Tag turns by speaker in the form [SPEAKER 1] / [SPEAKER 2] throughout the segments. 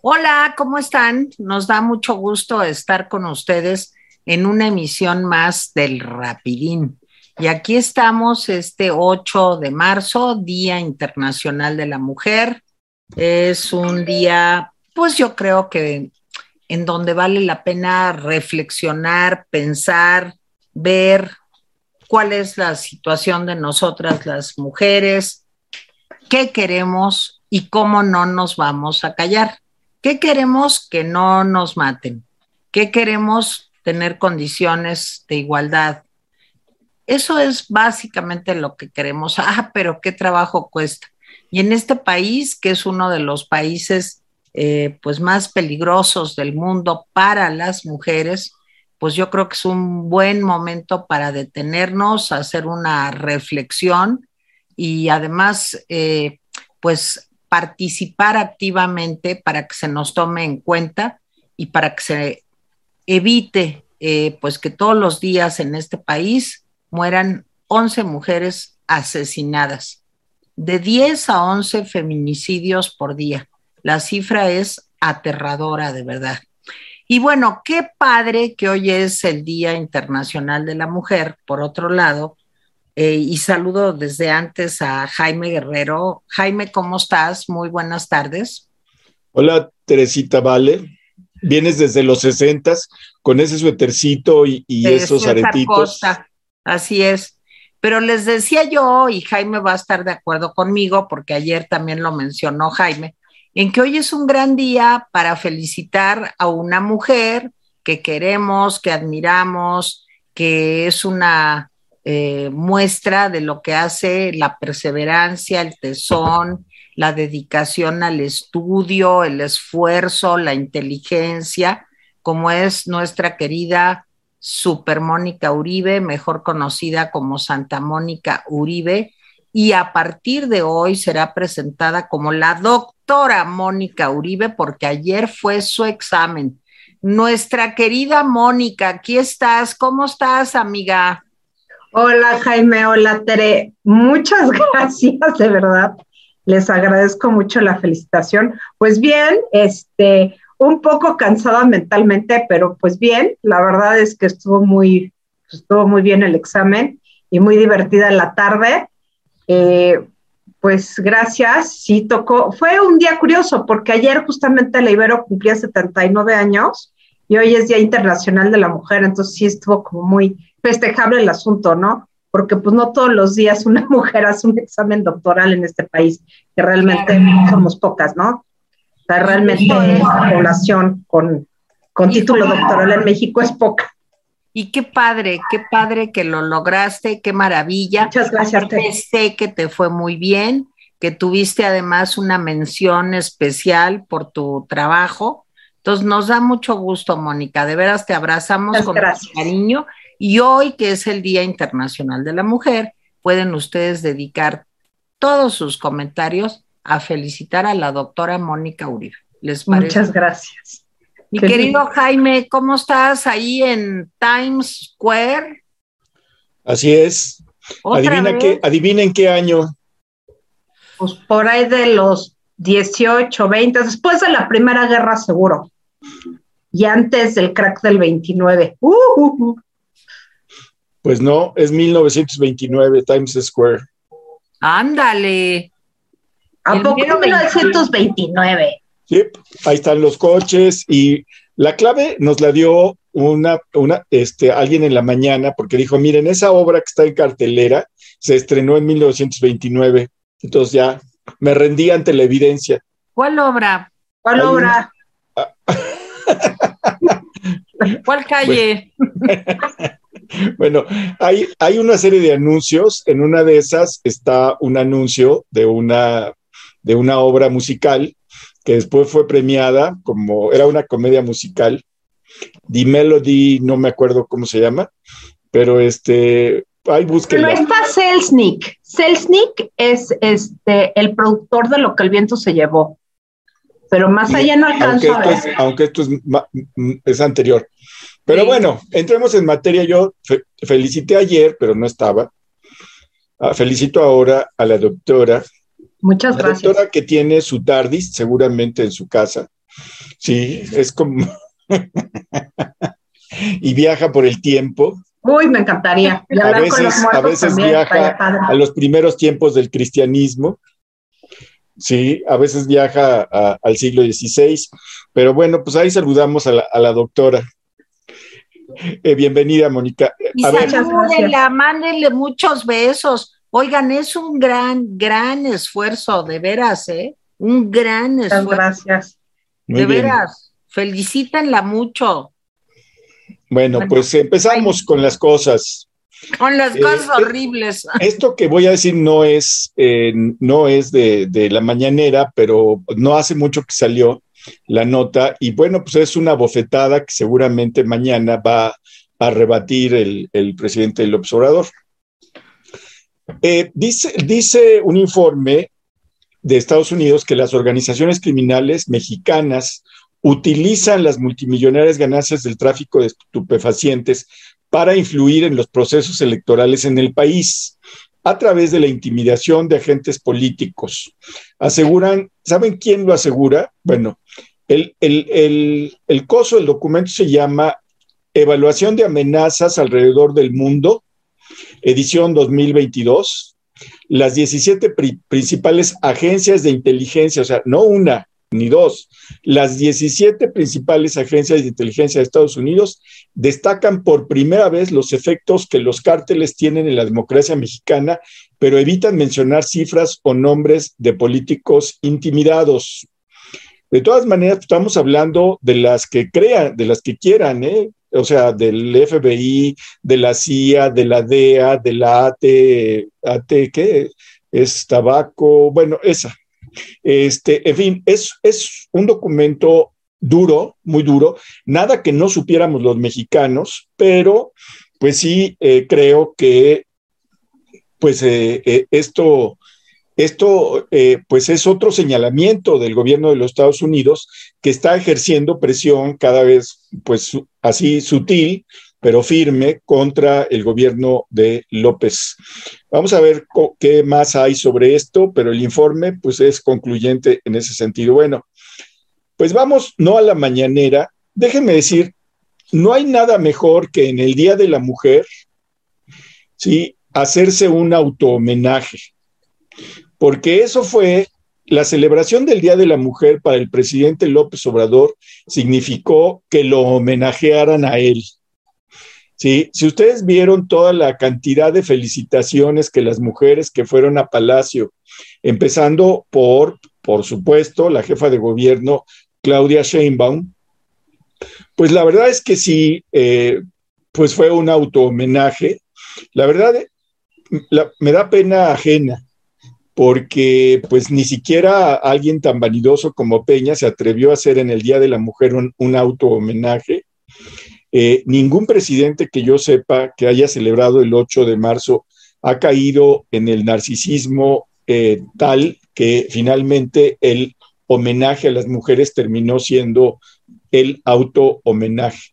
[SPEAKER 1] Hola, ¿cómo están? Nos da mucho gusto estar con ustedes en una emisión más del Rapidín. Y aquí estamos este 8 de marzo, Día Internacional de la Mujer. Es un día, pues yo creo que en donde vale la pena reflexionar, pensar, ver cuál es la situación de nosotras las mujeres, qué queremos y cómo no nos vamos a callar. ¿Qué queremos que no nos maten? ¿Qué queremos tener condiciones de igualdad? Eso es básicamente lo que queremos. Ah, pero qué trabajo cuesta. Y en este país, que es uno de los países eh, pues más peligrosos del mundo para las mujeres, pues yo creo que es un buen momento para detenernos, hacer una reflexión y además, eh, pues participar activamente para que se nos tome en cuenta y para que se evite eh, pues que todos los días en este país mueran 11 mujeres asesinadas, de 10 a 11 feminicidios por día. La cifra es aterradora, de verdad. Y bueno, qué padre que hoy es el Día Internacional de la Mujer, por otro lado, eh, y saludo desde antes a Jaime Guerrero. Jaime, ¿cómo estás? Muy buenas tardes.
[SPEAKER 2] Hola, Teresita Vale. Vienes desde los sesentas con ese suétercito y, esos aretitos.
[SPEAKER 1] Así es. Pero les decía yo, y Jaime va a estar de acuerdo conmigo, porque ayer también lo mencionó Jaime, en que hoy es un gran día para felicitar a una mujer que queremos, que admiramos, que es una eh, muestra de lo que hace la perseverancia, el tesón, la dedicación al estudio, el esfuerzo, la inteligencia, como es nuestra querida Super Mónica Uribe, mejor conocida como Santa Mónica Uribe, y a partir de hoy será presentada como la doctora Mónica Uribe, porque ayer fue su examen. Nuestra querida Mónica, aquí estás. ¿Cómo estás, amiga?
[SPEAKER 3] Hola Jaime, hola Tere. Muchas gracias, de verdad. Les agradezco mucho la felicitación. Pues bien, este, un poco cansada mentalmente, pero pues bien, la verdad es que estuvo muy, estuvo muy bien el examen y muy divertida la tarde. Eh, pues gracias, sí tocó. Fue un día curioso porque ayer justamente la Ibero cumplía 79 años y hoy es Día Internacional de la Mujer, entonces sí estuvo como muy festejable el asunto, ¿no? Porque pues no todos los días una mujer hace un examen doctoral en este país, que realmente somos pocas, ¿no? O sea, realmente la población con, con título doctoral en México es poca.
[SPEAKER 1] Y qué padre, qué padre que lo lograste, qué maravilla.
[SPEAKER 3] Muchas gracias.
[SPEAKER 1] Sé que te fue muy bien, que tuviste además una mención especial por tu trabajo. Entonces nos da mucho gusto, Mónica. De veras te abrazamos con mucho cariño y hoy, que es el Día Internacional de la Mujer, pueden ustedes dedicar todos sus comentarios a felicitar a la doctora Mónica Uribe.
[SPEAKER 3] ¿Les parece? Muchas gracias.
[SPEAKER 1] Mi querido Jaime, ¿cómo estás ahí en Times Square?
[SPEAKER 2] Así es. Adivina qué, adivinen qué año.
[SPEAKER 3] Pues por ahí de los 18, 20, después de la Primera Guerra seguro. Y antes del crack del 29. Uh, uh, uh.
[SPEAKER 2] Pues no, es 1929, Times Square.
[SPEAKER 1] Ándale.
[SPEAKER 3] ¿A poco 1929?
[SPEAKER 2] Sí, ahí están los coches y la clave nos la dio una, una, este, alguien en la mañana porque dijo, miren, esa obra que está en cartelera se estrenó en 1929. Entonces ya me rendí ante la evidencia.
[SPEAKER 1] ¿Cuál obra?
[SPEAKER 3] ¿Cuál obra?
[SPEAKER 1] ¿Cuál calle?
[SPEAKER 2] Bueno, hay, hay una serie de anuncios. En una de esas está un anuncio de una, de una obra musical que después fue premiada como era una comedia musical. The Melody, no me acuerdo cómo se llama, pero este, ahí búsquenla.
[SPEAKER 3] Pero está Selznick. Selznick es este, el productor de Lo que el viento se llevó. Pero más allá no alcanza
[SPEAKER 2] aunque esto Es, aunque esto es, es anterior. Pero bueno, entremos en materia. Yo felicité ayer, pero no estaba. Ah, felicito ahora a la doctora.
[SPEAKER 3] Muchas gracias.
[SPEAKER 2] La doctora que tiene su TARDIS seguramente en su casa. Sí, es como... y viaja por el tiempo.
[SPEAKER 3] Uy, me encantaría.
[SPEAKER 2] a veces, a veces viaja a los primeros tiempos del cristianismo. Sí, a veces viaja al siglo XVI. Pero bueno, pues ahí saludamos a la, doctora. Eh, bienvenida, Mónica.
[SPEAKER 1] Y salúdenla, mándenle muchos besos. Oigan, es un gran, gran esfuerzo, de veras, ¿eh? Un gran esfuerzo.
[SPEAKER 3] gracias.
[SPEAKER 1] de veras, felicítenla mucho.
[SPEAKER 2] Bueno, pues empezamos con las cosas.
[SPEAKER 1] Con las eh, cosas eh, horribles.
[SPEAKER 2] Esto que voy a decir no es, eh, no es de, la mañanera, pero no hace mucho que salió la nota y bueno, pues es una bofetada que seguramente mañana va a rebatir el, el presidente del observador. dice, dice un informe de Estados Unidos que las organizaciones criminales mexicanas utilizan las multimillonarias ganancias del tráfico de estupefacientes para influir en los procesos electorales en el país a través de la intimidación de agentes políticos. Aseguran, ¿saben quién lo asegura? Bueno, el, el, el, coso del documento se llama Evaluación de amenazas alrededor del mundo, edición 2022. Las 17 principales agencias de inteligencia, o sea, no una, ni dos. Las 17 principales agencias de inteligencia de Estados Unidos destacan por primera vez los efectos que los cárteles tienen en la democracia mexicana, pero evitan mencionar cifras o nombres de políticos intimidados. De todas maneras, estamos hablando de las que crean, de las que quieran, ¿eh? o sea, del FBI, de la CIA, de la DEA, de la AT, AT, ¿qué? Es tabaco, bueno, esa, este, en fin, es, es un documento duro, muy duro, nada que no supiéramos los mexicanos, pero pues sí eh, creo que pues eh, eh, esto, esto pues es otro señalamiento del gobierno de los Estados Unidos que está ejerciendo presión cada vez pues así sutil pero firme contra el gobierno de López. Vamos a ver qué más hay sobre esto, pero el informe pues es concluyente en ese sentido. Bueno, pues vamos no a la mañanera. Déjenme decir, no hay nada mejor que en el Día de la Mujer, ¿sí? Hacerse un auto-homenaje, porque eso fue la celebración del Día de la Mujer para el presidente López Obrador significó que lo homenajearan a él. Sí, si ustedes vieron toda la cantidad de felicitaciones que las mujeres que fueron a Palacio, empezando por, por supuesto, la jefa de gobierno, Claudia Sheinbaum, pues la verdad es que sí, eh, pues fue un auto homenaje. La verdad, me da pena ajena, porque pues ni siquiera alguien tan vanidoso como Peña se atrevió a hacer en el Día de la Mujer un, un auto homenaje. Eh, ningún presidente que yo sepa que haya celebrado el 8 de marzo ha caído en el narcisismo eh, tal que finalmente el homenaje a las mujeres terminó siendo el auto homenaje.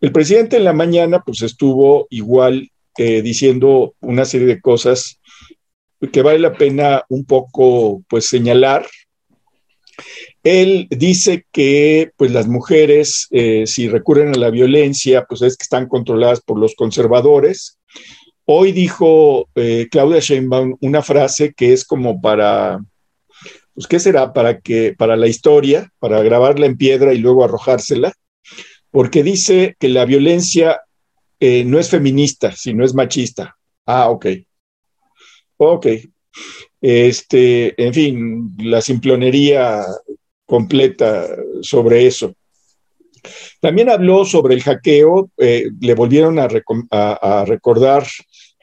[SPEAKER 2] El presidente en la mañana pues estuvo igual eh, diciendo una serie de cosas que vale la pena un poco pues señalar él dice que pues, las mujeres, eh, si recurren a la violencia, pues es que están controladas por los conservadores. Hoy dijo eh, Claudia Sheinbaum una frase que es como para, pues, ¿qué será? Para, que, para la historia, para grabarla en piedra y luego arrojársela, porque dice que la violencia eh, no es feminista, sino es machista. Ah, ok. Ok. Este, en fin, la simplonería completa sobre eso. También habló sobre el hackeo, eh, le volvieron a, recordar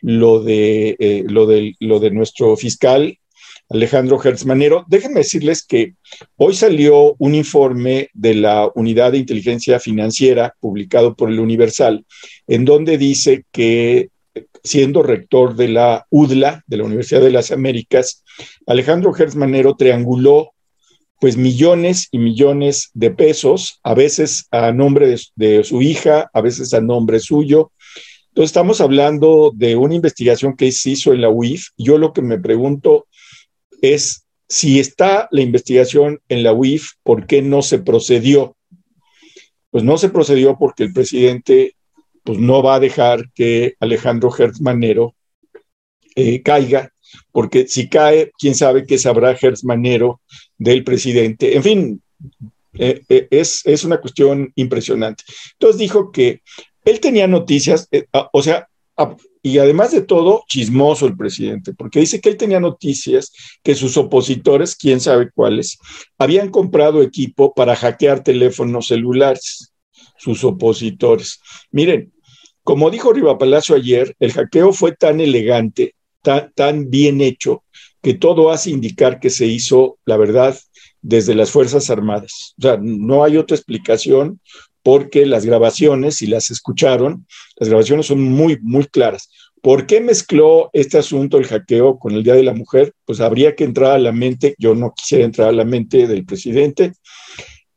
[SPEAKER 2] lo de, eh, lo, de, nuestro fiscal Alejandro Hertzmanero. Déjenme decirles que hoy salió un informe de la Unidad de Inteligencia Financiera publicado por el Universal, en donde dice que siendo rector de la UDLA, de la Universidad de las Américas, Alejandro Hertzmanero trianguló pues millones y millones de pesos, a veces a nombre de, su hija, a veces a nombre suyo. Entonces estamos hablando de una investigación que se hizo en la UIF. Yo lo que me pregunto es si está la investigación en la UIF, ¿por qué no se procedió? Pues no se procedió porque el presidente pues no va a dejar que Alejandro Hertz Manero eh, caiga, porque si cae, quién sabe qué sabrá Hertz Manero del presidente. En fin, eh, eh, es, es, una cuestión impresionante. Entonces dijo que él tenía noticias, ah, o sea, y además de todo, chismoso el presidente, porque dice que él tenía noticias que sus opositores, quién sabe cuáles, habían comprado equipo para hackear teléfonos celulares, sus opositores. Miren, como dijo Riva Palacio ayer, el hackeo fue tan elegante, tan, tan bien hecho, que todo hace indicar que se hizo, la verdad, desde las Fuerzas Armadas. O sea, no hay otra explicación porque las grabaciones, si las escucharon, las grabaciones son muy, muy claras. ¿Por qué mezcló este asunto, el hackeo, con el Día de la Mujer? Pues habría que entrar a la mente, yo no quisiera entrar a la mente del presidente.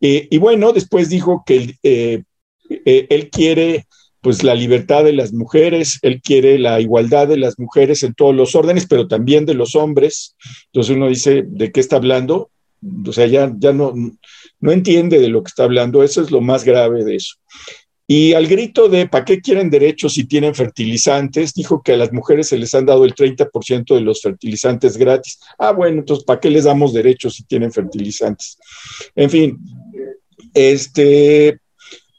[SPEAKER 2] Eh, y bueno, después dijo que eh, eh, él quiere pues la libertad de las mujeres, él quiere la igualdad de las mujeres en todos los órdenes, pero también de los hombres. Entonces uno dice, ¿de qué está hablando? O sea, ya, ya no, no entiende de lo que está hablando, eso es lo más grave de eso. Y al grito de ¿para qué quieren derechos si tienen fertilizantes? Dijo que a las mujeres se les han dado el 30% de los fertilizantes gratis. Ah, bueno, entonces ¿para qué les damos derechos si tienen fertilizantes? En fin, este,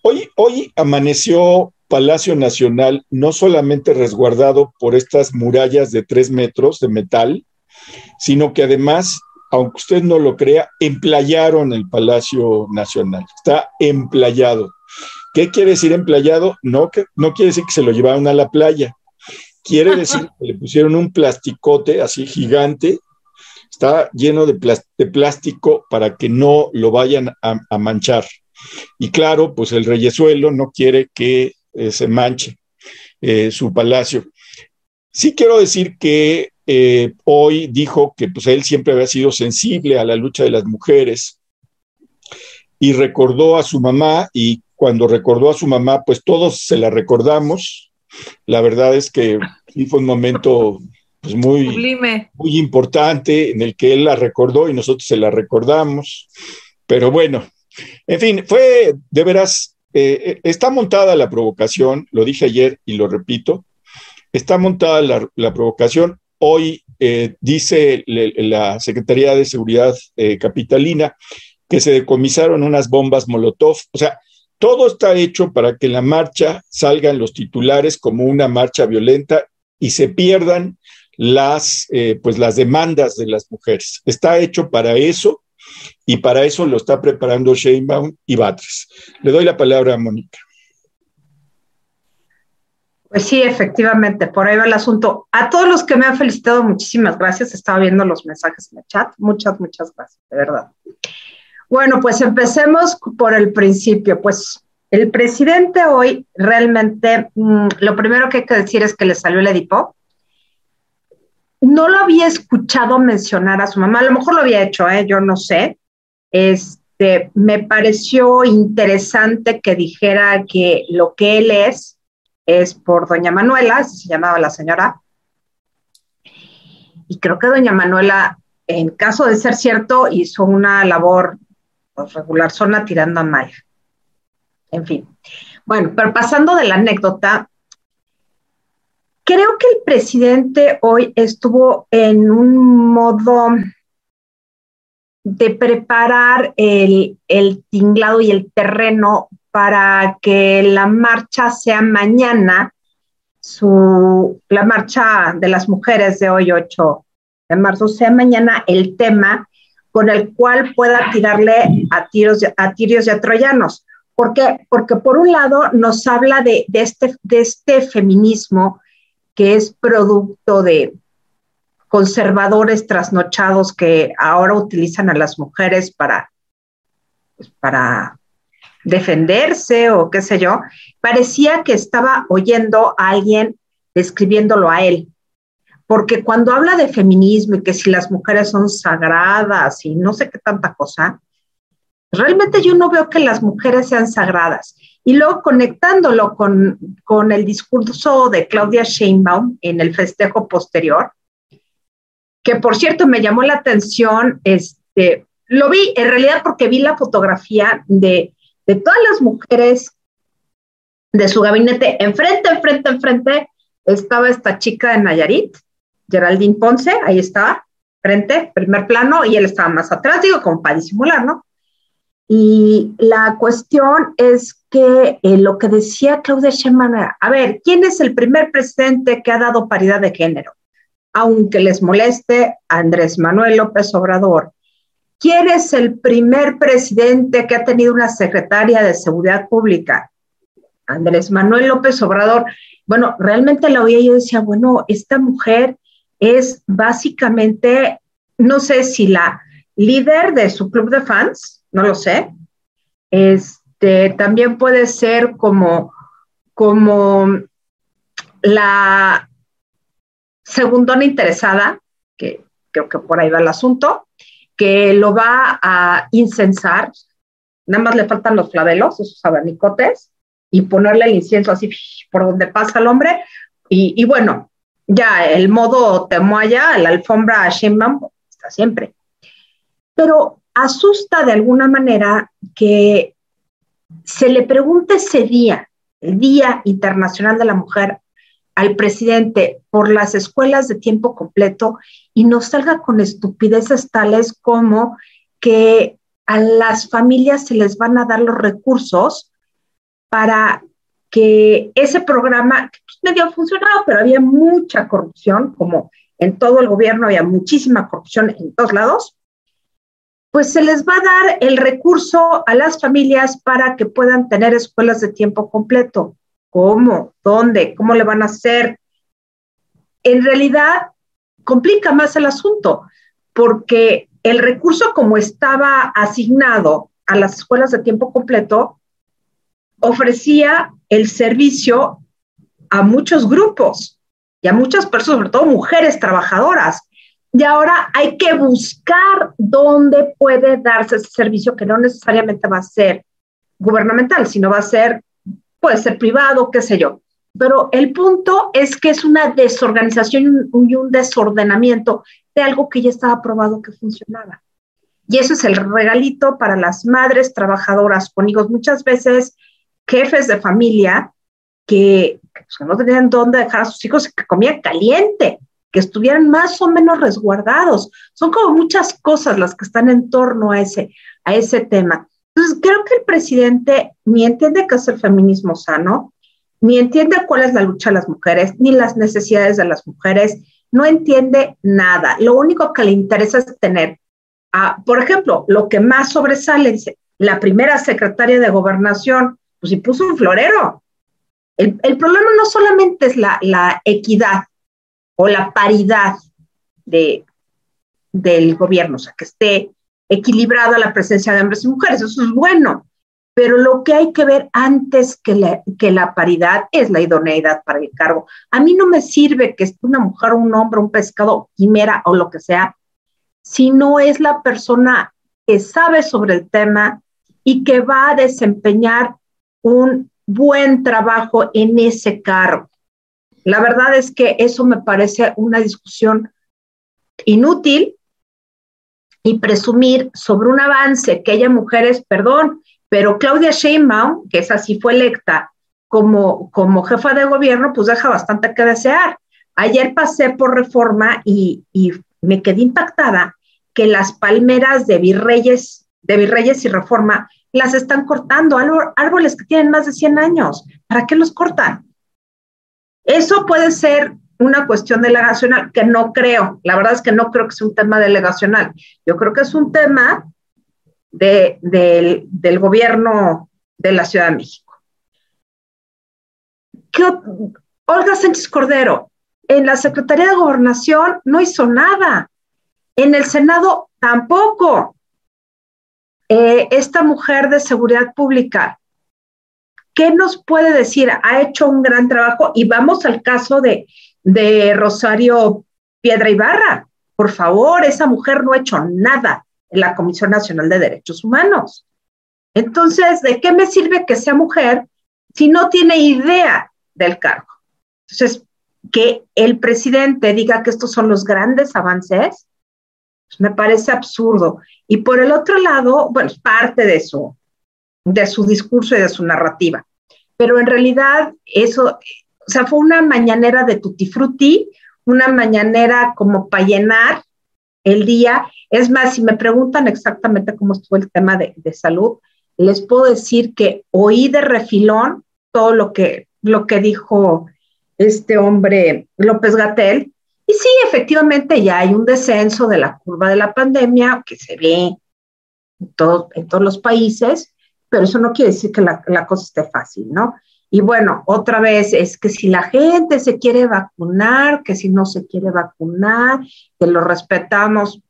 [SPEAKER 2] hoy, hoy amaneció Palacio Nacional no solamente resguardado por estas murallas de tres metros de metal, sino que además aunque usted no lo crea, emplayaron el Palacio Nacional. Está emplayado. ¿Qué quiere decir emplayado? No, que, no quiere decir que se lo llevaron a la playa. Quiere decir que le pusieron un plasticote así gigante. Está lleno de, plástico para que no lo vayan a, manchar. Y claro, pues el reyesuelo no quiere que eh, se manche eh, su palacio. Sí quiero decir que eh, hoy dijo que pues, él siempre había sido sensible a la lucha de las mujeres y recordó a su mamá y cuando recordó a su mamá, pues todos se la recordamos. La verdad es que sí fue un momento pues, muy, muy importante en el que él la recordó y nosotros se la recordamos. Pero bueno, en fin, fue de veras, eh, eh, está montada la provocación, lo dije ayer y lo repito, está montada la provocación Hoy eh, dice la Secretaría de Seguridad Capitalina que se decomisaron unas bombas Molotov. O sea, todo está hecho para que en la marcha salgan los titulares como una marcha violenta y se pierdan las, pues las demandas de las mujeres. Está hecho para eso y para eso lo está preparando Sheinbaum y Batres. Le doy la palabra a Mónica.
[SPEAKER 3] Pues sí, efectivamente, por ahí va el asunto. A todos los que me han felicitado, muchísimas gracias. Estaba viendo los mensajes en el chat. Muchas, muchas gracias, de verdad. Bueno, pues empecemos por el principio. Pues el presidente hoy realmente, mm, lo primero que hay que decir es que le salió el Edipo. No lo había escuchado mencionar a su mamá, a lo mejor lo había hecho, ¿eh? yo no sé. Este, me pareció interesante que dijera que lo que él es, es por doña Manuela, se llamaba la señora. Y creo que doña Manuela, en caso de ser cierto, hizo una labor pues, regular, zona tirando a mal. En fin. Bueno, pero pasando de la anécdota, creo que el presidente hoy estuvo en un modo de preparar el, el tinglado y el terreno para que la marcha sea mañana, su, la marcha de las mujeres de hoy 8 de marzo sea mañana el tema con el cual pueda tirarle a tiros, a tirios y a troyanos. ¿Por qué? Porque por un lado nos habla de, este, de este feminismo que es producto de conservadores trasnochados que ahora utilizan a las mujeres para, pues, para defenderse o qué sé yo, parecía que estaba oyendo a alguien describiéndolo a él. Porque cuando habla de feminismo y que si las mujeres son sagradas y no sé qué tanta cosa, realmente yo no veo que las mujeres sean sagradas. Y luego conectándolo con, con el discurso de Claudia Sheinbaum en el festejo posterior, que por cierto me llamó la atención, este, lo vi en realidad porque vi la fotografía de, de todas las mujeres de su gabinete, enfrente, enfrente, enfrente, estaba esta chica de Nayarit, Geraldine Ponce, ahí estaba, frente, primer plano, y él estaba más atrás, digo, como para disimular, ¿no? Y la cuestión es que eh, lo que decía Claudia Sheinbaum a ver, ¿quién es el primer presidente que ha dado paridad de género? Aunque les moleste, Andrés Manuel López Obrador. ¿Quién es el primer presidente que ha tenido una secretaria de seguridad pública? Andrés Manuel López Obrador. Bueno, realmente la oía y yo decía, bueno, esta mujer es básicamente, no sé si la líder de su club de fans, no lo sé. Este, también puede ser como, como la segundona interesada, que creo que por ahí va el asunto, que lo va a incensar. Nada más le faltan los flavelos, esos abanicotes, y ponerle el incienso así por donde pasa el hombre. Y, bueno, ya el modo temoya, la alfombra Sheinbaum, está siempre. Pero asusta de alguna manera que se le pregunte ese día, el Día Internacional de la Mujer, al presidente por las escuelas de tiempo completo y nos salga con estupideces tales como que a las familias se les van a dar los recursos para que ese programa, que pues, medio ha funcionado, pero había mucha corrupción, como en todo el gobierno había muchísima corrupción en todos lados, pues se les va a dar el recurso a las familias para que puedan tener escuelas de tiempo completo. ¿Cómo? ¿Dónde? ¿Cómo le van a hacer? En realidad, complica más el asunto, porque el recurso como estaba asignado a las escuelas de tiempo completo, ofrecía el servicio a muchos grupos y a muchas personas, sobre todo mujeres trabajadoras. Y ahora hay que buscar dónde puede darse ese servicio que no necesariamente va a ser gubernamental, sino va a ser, puede ser privado, qué sé yo. Pero el punto es que es una desorganización y un desordenamiento de algo que ya estaba probado que funcionaba. Y eso es el regalito para las madres trabajadoras con hijos. Muchas veces jefes de familia que, pues, no tenían dónde dejar a sus hijos que comían caliente, que estuvieran más o menos resguardados. Son como muchas cosas las que están en torno a ese, a ese tema. Entonces, creo que el presidente ni entiende qué es el feminismo sano, ni entiende cuál es la lucha de las mujeres, ni las necesidades de las mujeres, no entiende nada. Lo único que le interesa es tener, por ejemplo, lo que más sobresale, la primera secretaria de gobernación, pues si puso un florero. El, problema no solamente es la, equidad o la paridad de, del gobierno, o sea, que esté equilibrada la presencia de hombres y mujeres, eso es bueno, pero lo que hay que ver antes que la, que la paridad es la idoneidad para el cargo. A mí no me sirve que esté una mujer, un hombre, un pescado, quimera o lo que sea, si no es la persona que sabe sobre el tema y que va a desempeñar un buen trabajo en ese cargo. La verdad es que eso me parece una discusión inútil y presumir sobre un avance que haya mujeres, perdón, pero Claudia Sheinbaum, que es así fue electa como, como jefa de gobierno, pues deja bastante que desear. Ayer pasé por reforma y, y me quedé impactada que las palmeras de virreyes, de virreyes y reforma las están cortando, árboles que tienen más de 100 años. ¿Para qué los cortan? Eso puede ser una cuestión delegacional, que no creo, la verdad es que no creo que sea un tema delegacional. Yo creo que es un tema de, del gobierno de la Ciudad de México. Olga Sánchez Cordero, en la Secretaría de Gobernación no hizo nada, en el Senado tampoco. Eh, esta mujer de seguridad pública, ¿qué nos puede decir? Ha hecho un gran trabajo y vamos al caso de, de Rosario Piedra Ibarra. Por favor, esa mujer no ha hecho nada en la Comisión Nacional de Derechos Humanos. Entonces, ¿de qué me sirve que sea mujer si no tiene idea del cargo? Entonces, que el presidente diga que estos son los grandes avances, pues, me parece absurdo. Y por el otro lado, bueno, parte de su, de su discurso y de su narrativa. Pero en realidad eso, o sea, fue una mañanera de tutti frutti, una mañanera como para llenar el día. Es más, si me preguntan exactamente cómo estuvo el tema de, de salud, les puedo decir que oí de refilón todo lo que, lo que dijo este hombre López Gatel. Y sí, efectivamente ya hay un descenso de la curva de la pandemia que se ve en, todo, en todos los países, pero eso no quiere decir que la, cosa esté fácil, ¿no? Y bueno, otra vez es que si la gente se quiere vacunar, que si no se quiere vacunar, que lo respetamos.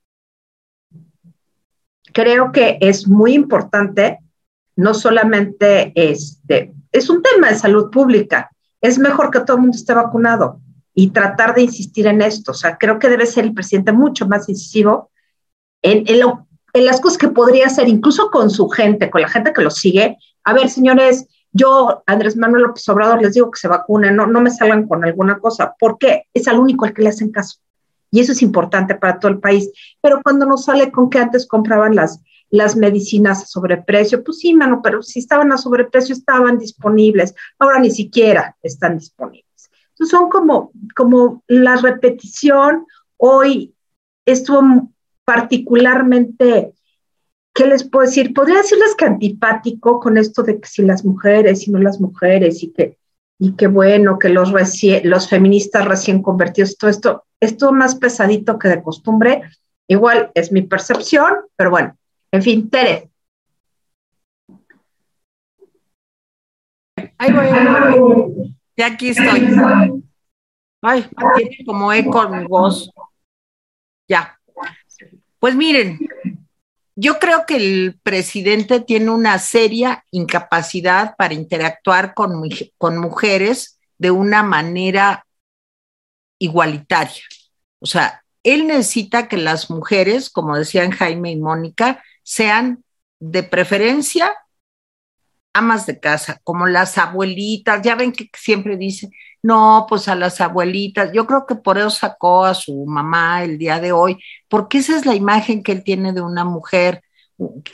[SPEAKER 3] Creo que es muy importante, no solamente este, es un tema de salud pública, es mejor que todo el mundo esté vacunado y tratar de insistir en esto. O sea, creo que debe ser el presidente mucho más incisivo en, en, las cosas que podría hacer, incluso con su gente, con la gente que lo sigue. A ver, señores, yo, Andrés Manuel López Obrador, les digo que se vacunen, no, no me salgan con alguna cosa, porque es al único al que le hacen caso. Y eso es importante para todo el país. Pero cuando nos sale con que antes compraban las, las medicinas a sobreprecio, pues sí, mano, pero si estaban a sobreprecio estaban disponibles, ahora ni siquiera están disponibles. Entonces son como, como la repetición, hoy estuvo particularmente, ¿qué les puedo decir? Podría decirles que antipático con esto de que si las mujeres y no las mujeres y que, y que bueno, que los, los feministas recién convertidos, todo esto, esto más pesadito que de costumbre, igual es mi percepción, pero bueno, en fin, Tere.
[SPEAKER 1] Ahí voy, Ya aquí estoy. Ay, tiene como eco mi voz. Ya. Pues miren, yo creo que el presidente tiene una seria incapacidad para interactuar con, con mujeres de una manera igualitaria. O sea, él necesita que las mujeres, como decían Jaime y Mónica, sean de preferencia amas de casa, como las abuelitas, ya ven que siempre dice, no, pues a las abuelitas, yo creo que por eso sacó a su mamá el día de hoy, porque esa es la imagen que él tiene de una mujer,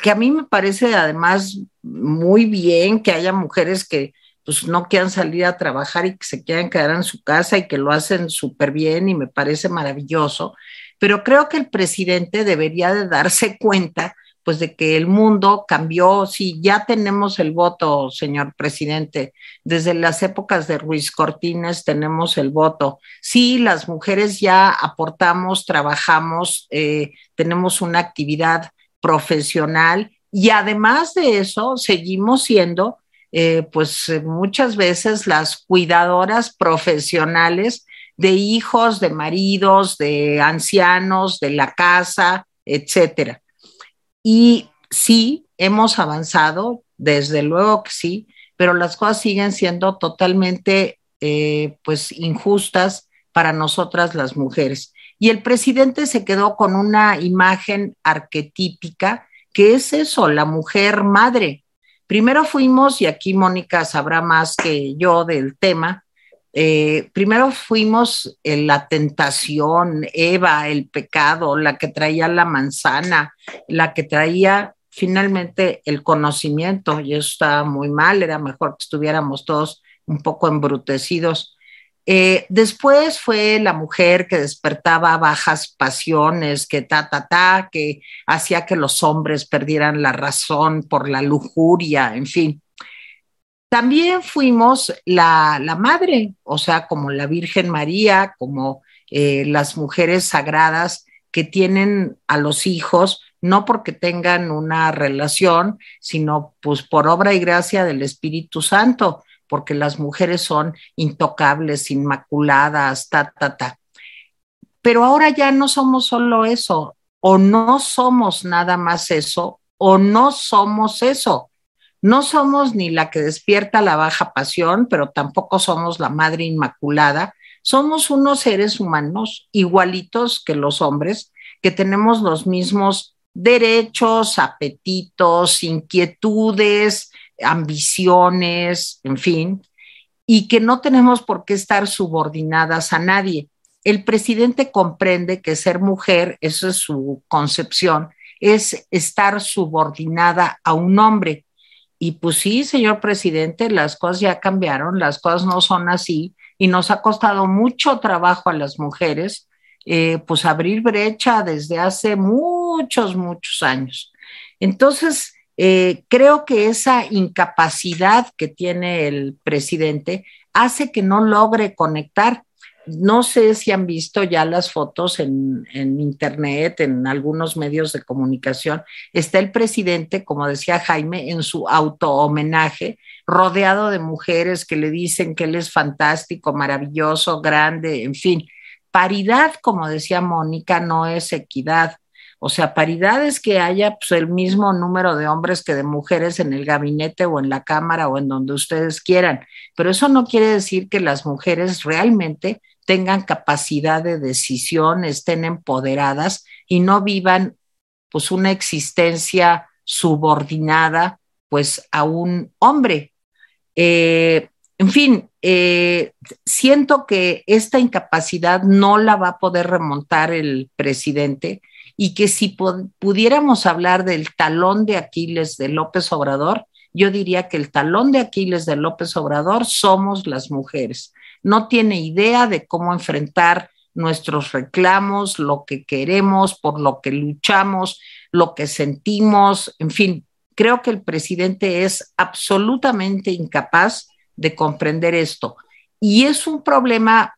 [SPEAKER 1] que a mí me parece además muy bien que haya mujeres que pues no quieran salir a trabajar y que se quieran quedar en su casa y que lo hacen súper bien y me parece maravilloso, pero creo que el presidente debería de darse cuenta pues de que el mundo cambió, sí, ya tenemos el voto, señor presidente, desde las épocas de Ruiz Cortines tenemos el voto, sí, las mujeres ya aportamos, trabajamos, eh, tenemos una actividad profesional y además de eso seguimos siendo, eh, pues muchas veces las cuidadoras profesionales de hijos, de maridos, de ancianos, de la casa, etcétera. Y sí, hemos avanzado, desde luego que sí, pero las cosas siguen siendo totalmente eh, pues injustas para nosotras las mujeres. Y el presidente se quedó con una imagen arquetípica que es eso, la mujer madre. Primero fuimos, y aquí Mónica sabrá más que yo del tema, eh, primero fuimos en la tentación, Eva, el pecado, la que traía la manzana, la que traía finalmente el conocimiento, y eso estaba muy mal, era mejor que estuviéramos todos un poco embrutecidos. Eh, después fue la mujer que despertaba bajas pasiones, que ta, ta, ta, que hacía que los hombres perdieran la razón por la lujuria, en fin. También fuimos la, madre, o sea, como la Virgen María, como eh, las mujeres sagradas que tienen a los hijos, no porque tengan una relación, sino pues por obra y gracia del Espíritu Santo, porque las mujeres son intocables, inmaculadas, ta, ta, ta. Pero ahora ya no somos solo eso, o no somos nada más eso, o no somos eso. No somos ni la que despierta la baja pasión, pero tampoco somos la madre inmaculada. Somos unos seres humanos igualitos que los hombres, que tenemos los mismos derechos, apetitos, inquietudes, ambiciones, en fin. y que no tenemos por qué estar subordinadas a nadie. El presidente comprende que ser mujer, eso es su concepción, es estar subordinada a un hombre. Y pues sí, señor presidente, las cosas ya cambiaron, las cosas no son así y nos ha costado mucho trabajo a las mujeres, eh, pues abrir brecha desde hace muchos, muchos años. Entonces, eh, creo que esa incapacidad que tiene el presidente hace que no logre conectar. No sé si han visto ya las fotos en, internet, en algunos medios de comunicación. Está el presidente, como decía Jaime, en su auto homenaje, rodeado de mujeres que le dicen que él es fantástico, maravilloso, grande, en fin. Paridad, como decía Mónica, no es equidad. O sea, paridad es que haya pues, el mismo número de hombres que de mujeres en el gabinete o en la cámara o en donde ustedes quieran. Pero eso no quiere decir que las mujeres realmente tengan capacidad de decisión, estén empoderadas y no vivan pues una existencia subordinada pues a un hombre. Eh, en fin, eh, siento que esta incapacidad no la va a poder remontar el presidente y que si pudiéramos hablar del talón de Aquiles de López Obrador, yo diría que el talón de Aquiles de López Obrador somos las mujeres. No tiene idea de cómo enfrentar nuestros reclamos, lo que queremos, por lo que luchamos, lo que sentimos, en fin, creo que el presidente es absolutamente incapaz de comprender esto. Y es un problema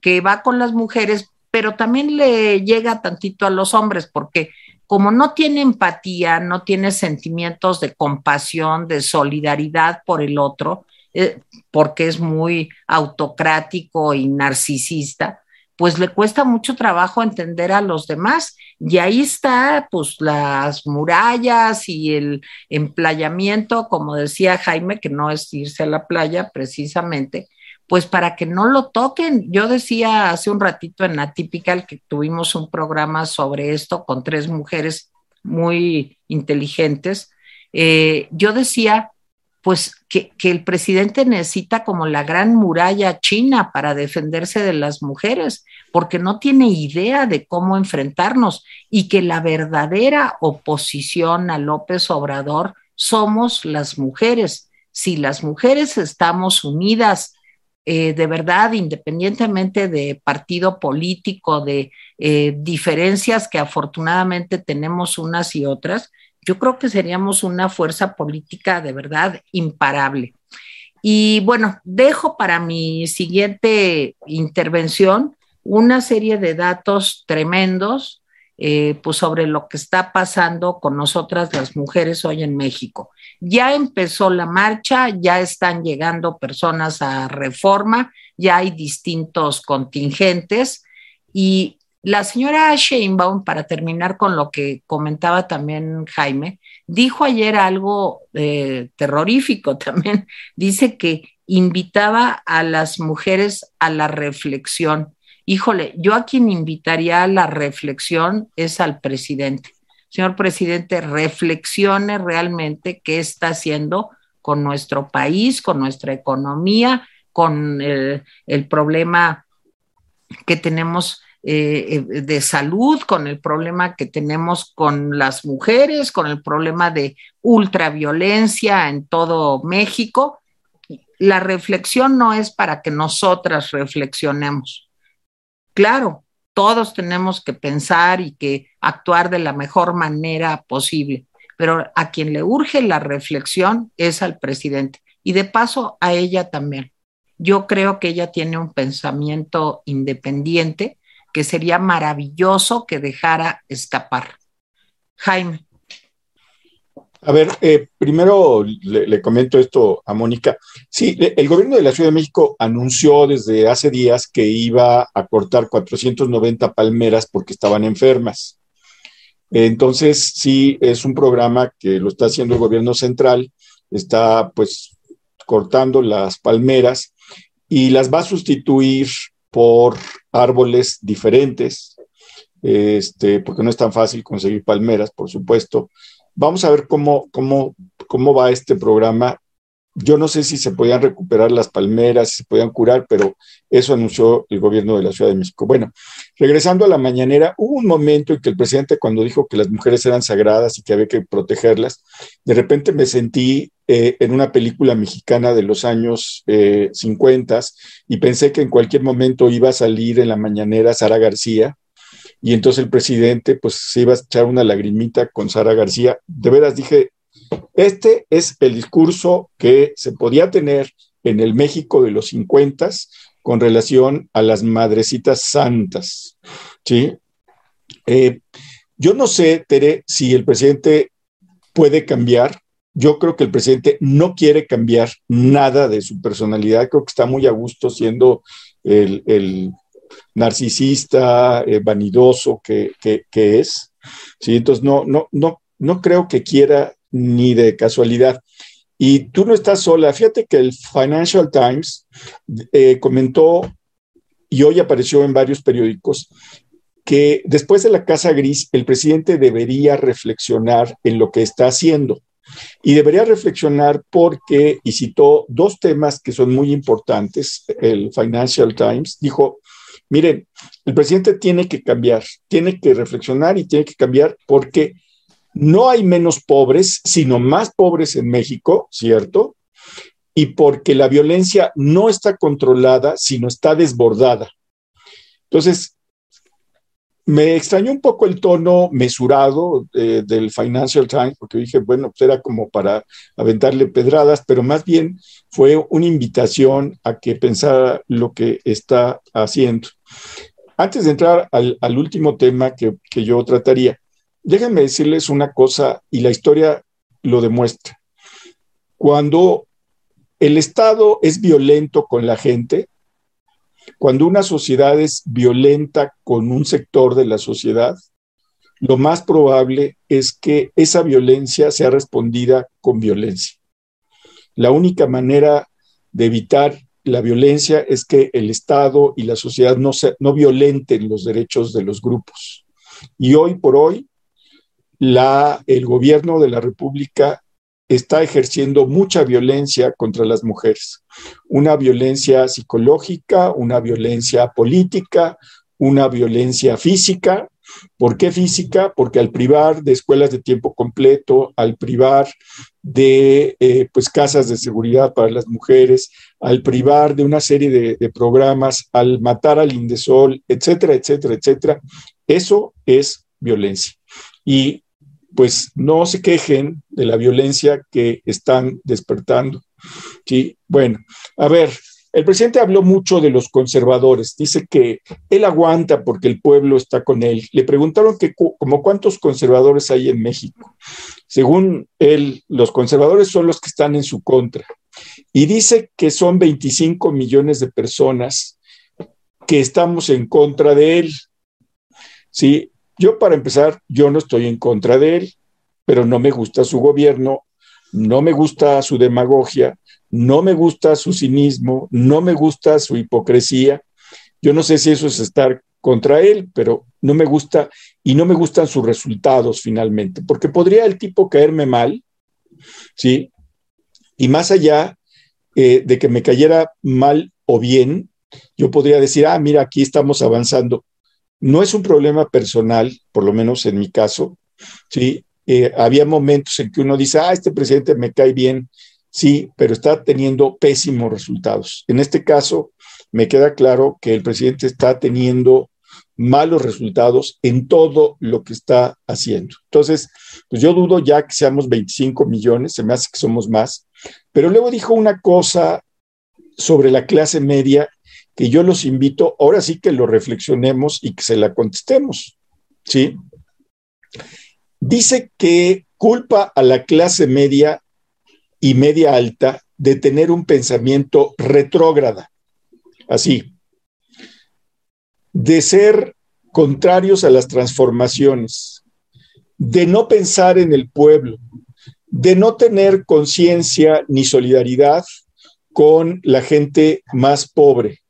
[SPEAKER 1] que va con las mujeres pero también le llega tantito a los hombres, porque como no tiene empatía, no tiene sentimientos de compasión, de solidaridad por el otro, eh, porque es muy autocrático y narcisista, pues le cuesta mucho trabajo entender a los demás. Y ahí está, pues, las murallas y el emplayamiento, como decía Jaime, que no es irse a la playa precisamente, pues para que no lo toquen. Yo decía hace un ratito en Atypical que tuvimos un programa sobre esto con tres mujeres muy inteligentes. Eh, yo decía, pues que, el presidente necesita como la gran muralla china para defenderse de las mujeres, porque no tiene idea de cómo enfrentarnos y que la verdadera oposición a López Obrador somos las mujeres. Si las mujeres estamos unidas eh, de verdad, independientemente de partido político, de eh, diferencias que afortunadamente tenemos unas y otras, yo creo que seríamos una fuerza política de verdad imparable. Y bueno, dejo para mi siguiente intervención una serie de datos tremendos eh, pues sobre lo que está pasando con nosotras las mujeres hoy en México. Ya empezó la marcha, ya están llegando personas a reforma, ya hay distintos contingentes y la señora Sheinbaum, para terminar con lo que comentaba también Jaime, dijo ayer algo eh, terrorífico también. Dice que invitaba a las mujeres a la reflexión híjole, yo a quien invitaría a la reflexión es al presidente. Señor presidente, reflexione realmente qué está haciendo con nuestro país, con nuestra economía, con el, problema que tenemos eh, eh, de salud, con el problema que tenemos con las mujeres, con el problema de ultraviolencia en todo México. La reflexión no es para que nosotras reflexionemos. Claro, todos tenemos que pensar y que actuar de la mejor manera posible, pero a quien le urge la reflexión es al presidente y de paso a ella también. Yo creo que ella tiene un pensamiento independiente que sería maravilloso que dejara escapar. Jaime.
[SPEAKER 2] A ver, eh, primero le, comento esto a Mónica. Sí, el gobierno de la Ciudad de México anunció desde hace días que iba a cortar 490 palmeras porque estaban enfermas. Entonces, sí, es un programa que lo está haciendo el gobierno central, está pues cortando las palmeras y las va a sustituir por árboles diferentes, este, porque no es tan fácil conseguir palmeras, por supuesto, Vamos a ver cómo, cómo, cómo va este programa. yo no sé si se podían recuperar las palmeras, si se podían curar, pero eso anunció el gobierno de la Ciudad de México. Bueno, regresando a la mañanera, hubo un momento en que el presidente cuando dijo que las mujeres eran sagradas y que había que protegerlas, de repente me sentí eh, en una película mexicana de los años 50 eh, y pensé que en cualquier momento iba a salir en la mañanera Sara García y entonces el presidente pues se iba a echar una lagrimita con Sara García. De veras dije, este es el discurso que se podía tener en el México de los 50 con relación a las madrecitas santas. ¿sí? Eh, yo no sé, Tere, si el presidente puede cambiar. Yo creo que el presidente no quiere cambiar nada de su personalidad. Creo que está muy a gusto siendo el, narcisista, eh, vanidoso que, es. ¿sí? Entonces, no, no, no, no creo que quiera ni de casualidad. Y tú no estás sola. Fíjate que el Financial Times eh, comentó, y hoy apareció en varios periódicos, que después de la Casa Gris, el presidente debería reflexionar en lo que está haciendo. Y debería reflexionar porque, y citó dos temas que son muy importantes, el Financial Times dijo, miren, el presidente tiene que cambiar, tiene que reflexionar y tiene que cambiar porque no hay menos pobres, sino más pobres en México, ¿cierto? Y porque la violencia no está controlada, sino está desbordada. Entonces, me extrañó un poco el tono mesurado eh, del Financial Times, porque dije, bueno, pues era como para aventarle pedradas, pero más bien fue una invitación a que pensara lo que está haciendo. Antes de entrar al, último tema que, que yo trataría, déjenme decirles una cosa, y la historia lo demuestra. Cuando el Estado es violento con la gente, cuando una sociedad es violenta con un sector de la sociedad, lo más probable es que esa violencia sea respondida con violencia. La única manera de evitar la violencia es que el Estado y la sociedad no, no violenten los derechos de los grupos. Y hoy por hoy, el gobierno de la República está ejerciendo mucha violencia contra las mujeres. Una violencia psicológica, una violencia política, una violencia física. ¿Por qué física? Porque al privar de escuelas de tiempo completo, al privar de eh, pues casas de seguridad para las mujeres, al privar de una serie de, de programas, al matar al Indesol, etcétera, etcétera, etcétera, eso es violencia. Y pues no se quejen de la violencia que están despertando. Sí, bueno, a ver, el presidente habló mucho de los conservadores, dice que él aguanta porque el pueblo está con él. Le preguntaron que como cuántos conservadores hay en México. Según él, los conservadores son los que están en su contra. Y dice que son 25 millones de personas que estamos en contra de él. Sí, yo, para empezar, yo no estoy en contra de él, pero no me gusta su gobierno, no me gusta su demagogia, no me gusta su cinismo, no me gusta su hipocresía. Yo no sé si eso es estar contra él, pero no me gusta y no me gustan sus resultados finalmente, porque podría el tipo caerme mal, ¿sí? Y más allá eh, de que me cayera mal o bien, yo podría decir, ah, mira, aquí estamos avanzando. No es un problema personal, por lo menos en mi caso, ¿sí? Eh, había momentos en que uno dice, ah, este presidente me cae bien, sí, pero está teniendo pésimos resultados. En este caso, me queda claro que el presidente está teniendo malos resultados en todo lo que está haciendo. Entonces, pues yo dudo ya que seamos 25 millones, se me hace que somos más, pero luego dijo una cosa sobre la clase media que yo los invito, ahora sí que lo reflexionemos y que se la contestemos, ¿sí? Dice que culpa a la clase media y media alta de tener un pensamiento retrógrada, así, de ser contrarios a las transformaciones, de no pensar en el pueblo, de no tener conciencia ni solidaridad con la gente más pobre,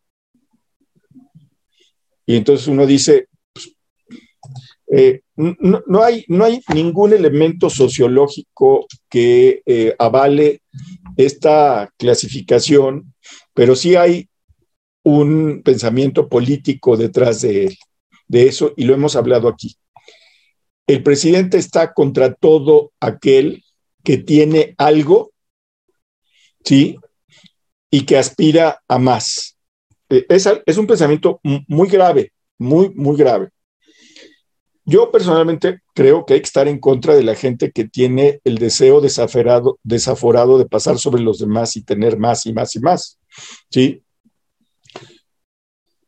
[SPEAKER 2] y entonces uno dice, pues, eh, no, hay, no hay ningún elemento sociológico que eh, avale esta clasificación, pero sí hay un pensamiento político detrás de él, de eso, y lo hemos hablado aquí. El presidente está contra todo aquel que tiene algo, ¿sí? Y que aspira a más. Eh, es, un pensamiento muy grave, muy, muy grave. Yo personalmente creo que hay que estar en contra de la gente que tiene el deseo desaforado, desaforado de pasar sobre los demás y tener más y más y más. ¿Sí?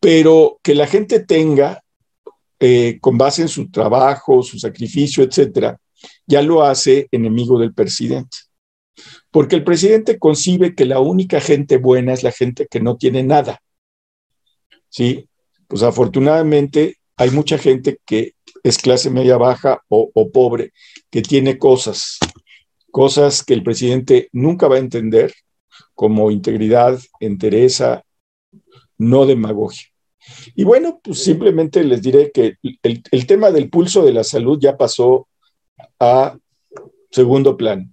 [SPEAKER 2] Pero que la gente tenga, eh, con base en su trabajo, su sacrificio, etcétera, ya lo hace enemigo del presidente. Porque el presidente concibe que la única gente buena es la gente que no tiene nada. ¿Sí? Pues afortunadamente hay mucha gente que es clase media baja o, pobre, que tiene cosas, cosas que el presidente nunca va a entender, como integridad, entereza, no demagogia. Y bueno, pues simplemente les diré que el, el, tema del pulso de la salud ya pasó a segundo plan.